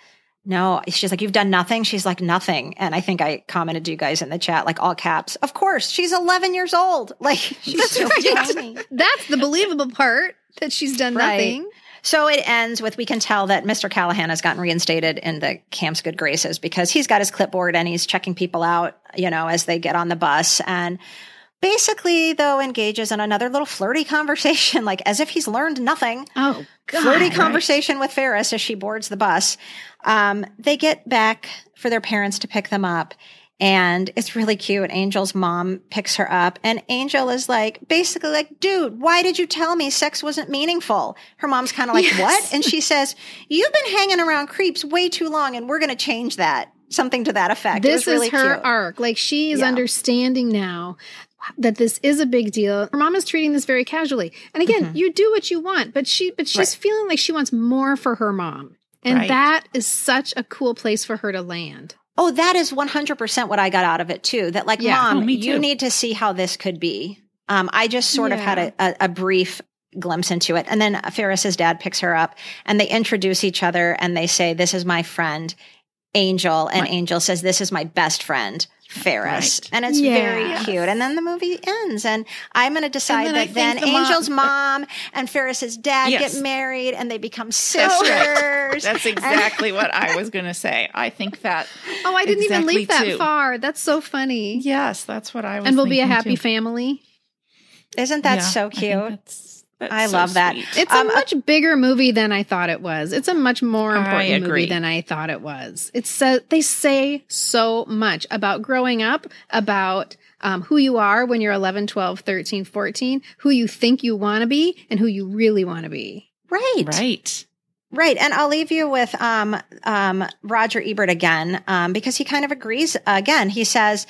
no, she's like, you've done nothing. She's like, nothing. And I think I commented to you guys in the chat, like all caps. Of course, she's 11 years old. Like she's so tiny.
That's the believable part that she's done
Right.
nothing.
So it ends with we can tell that Mr. Callahan has gotten reinstated in the camp's good graces because he's got his clipboard and he's checking people out, you know, as they get on the bus and basically though engages in another little flirty conversation like as if he's learned nothing.
Oh, God.
flirty conversation with Ferris as she boards the bus. Um, they get back for their parents to pick them up. And it's really cute. Angel's mom picks her up, and Angel is like, basically, like, dude, why did you tell me sex wasn't meaningful? Her mom's kind of like, what? And she says, You've been hanging around creeps way too long, and we're going to change that. Something to that effect. It
This
really
is her
cute.
arc. Like she is
Yeah.
understanding now that this is a big deal. Her mom is treating this very casually. And again, you do what you want, but she but she's
Right.
feeling like she wants more for her mom. And
Right.
that is such a cool place for her to land.
Oh, that is 100% what I got out of it too. That like,
Yeah.
mom,
Oh,
you need to see how this could be. Um, I just sort of had a, a, a brief glimpse into it. And then Ferris's dad picks her up and they introduce each other and they say, this is my friend, Angel. And Angel says, this is my best friend. Ferris.
Right.
And it's
Yeah.
very cute. And then the movie ends. And I'm going to decide
then
that then
the
Angel's uh, mom and Ferris's dad
Yes.
get married and they become
That's
sisters.
right. That's exactly what I was going to say. I think that.
Oh, I didn't even
Exactly,
leave that
too.
far. That's so funny.
Yes, that's what I was.
and we'll be a happy
too.
family.
Isn't that
Yeah,
so
I think
cute?
That's- that's
I
so
love that.
sweet.
It's
Um,
a much bigger movie than I thought it was. It's a much more important movie than I thought it was. It's so they say so much about growing up, about um, who you are when you're 11, 12, 13, 14, who you think you want to be, and who you really want to be.
Right.
Right.
Right. And I'll leave you with um, um, Roger Ebert again um, because he kind of agrees. Again, he says,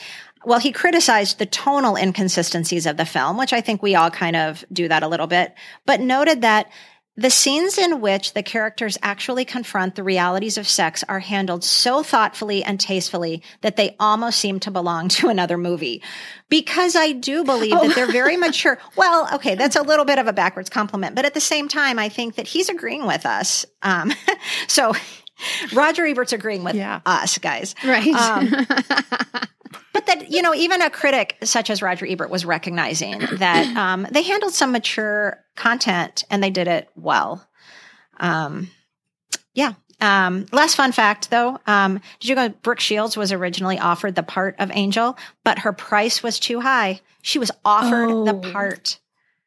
well, he criticized the tonal inconsistencies of the film, which I think we all kind of do that a little bit, but noted that the scenes in which the characters actually confront the realities of sex are handled so thoughtfully and tastefully that they almost seem to belong to another movie. Because I do believe that they're very mature. Well, okay, that's a little bit of a backwards compliment, but at the same time, I think that he's agreeing with us. Um, so Roger Ebert's agreeing with
Yeah.
us, guys.
Right.
Um, that you know even a critic such as roger ebert was recognizing that um, they handled some mature content and they did it well um, yeah um, last fun fact though um, did you know brooke shields was originally offered the part of angel but her price was too high she was offered
Oh.
the part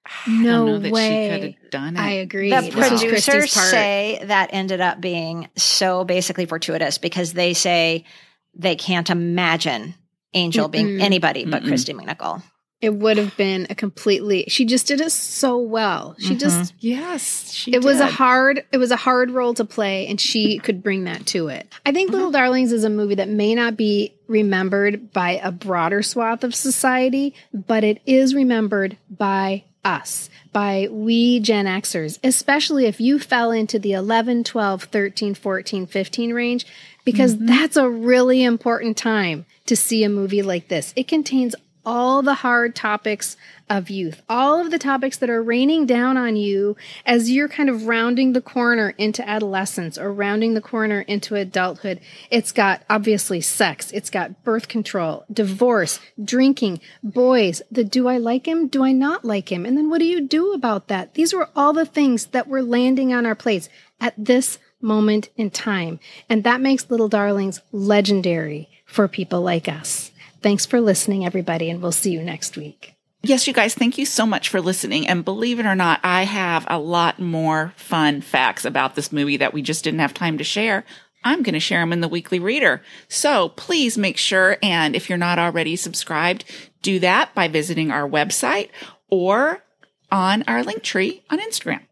I don't
no
know that she
way.
could have done it.
I agree.
the
This
producers say that ended up being so basically fortuitous because they say they can't imagine angel being
Mm-mm.
anybody but
Mm-mm.
kristy mcnichol
it would have been a completely. She just did it so well. She mm-hmm. just.
yes, she
It was a hard. It was a hard role to play, and she could bring that to it. I think Little mm-hmm. Darlings is a movie that may not be remembered by a broader swath of society, but it is remembered by us, by we Gen Xers, especially if you fell into the 11, 12, 13, 14, 15 range, because mm-hmm. that's a really important time to see a movie like this. It contains all the hard topics of youth, all of the topics that are raining down on you as you're kind of rounding the corner into adolescence or rounding the corner into adulthood. It's got obviously sex, it's got birth control, divorce, drinking, boys, the do I like him? Do I not like him? And then what do you do about that? These were all the things that were landing on our plates at this moment in time. And that makes Little Darlings legendary for people like us. Thanks for listening, everybody, and we'll see you next week.
Yes, you guys, thank you so much for listening. And believe it or not, I have a lot more fun facts about this movie that we just didn't have time to share. I'm going to share them in the weekly reader. So please make sure, and if you're not already subscribed, do that by visiting our website or on our link tree on Instagram.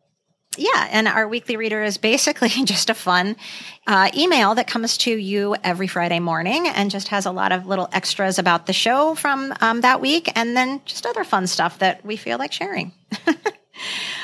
Yeah, and our weekly reader is basically just a fun uh, email that comes to you every Friday morning and just has a lot of little extras about the show from um, that week and then just other fun stuff that we feel like sharing.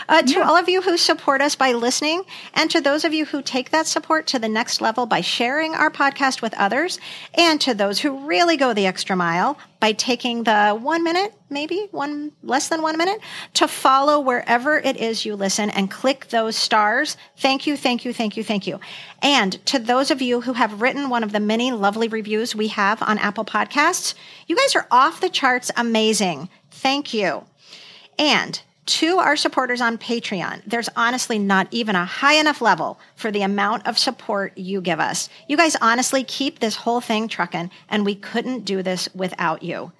Uh, to all of you who support us by listening, and to those of you who take that support to the next level by sharing our podcast with others, and to those who really go the extra mile by taking the one minute, maybe one less than one minute, to follow wherever it is you listen and click those stars. Thank you, thank you, thank you, thank you. And to those of you who have written one of the many lovely reviews we have on Apple Podcasts, you guys are off the charts amazing. Thank you. And to our supporters on Patreon, there's honestly not even a high enough level for the amount of support you give us. You guys honestly keep this whole thing trucking, and we couldn't do this without you.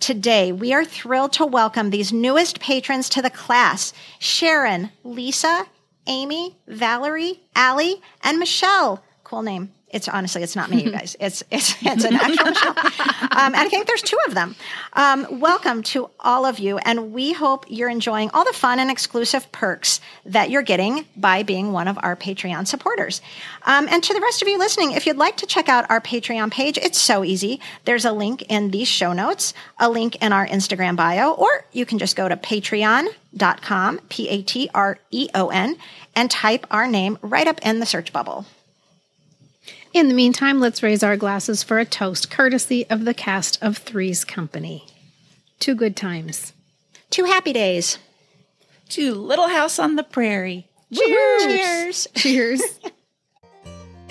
Today, we are thrilled to welcome these newest patrons to the class Sharon, Lisa, Amy, Valerie, Allie, and Michelle. Cool name. It's honestly, it's not me, you guys. It's it's it's an actual Michelle. Um, and I think there's two of them. Um, welcome to all of you, and we hope you're enjoying all the fun and exclusive perks that you're getting by being one of our Patreon supporters. Um, and to the rest of you listening, if you'd like to check out our Patreon page, it's so easy. There's a link in these show notes, a link in our Instagram bio, or you can just go to patreon.com, P A T R E O N, and type our name right up in the search bubble.
In the meantime, let's raise our glasses for a toast courtesy of the cast of Three's Company. Two good times.
Two happy days.
To Little House on the Prairie.
Cheers.
Cheers.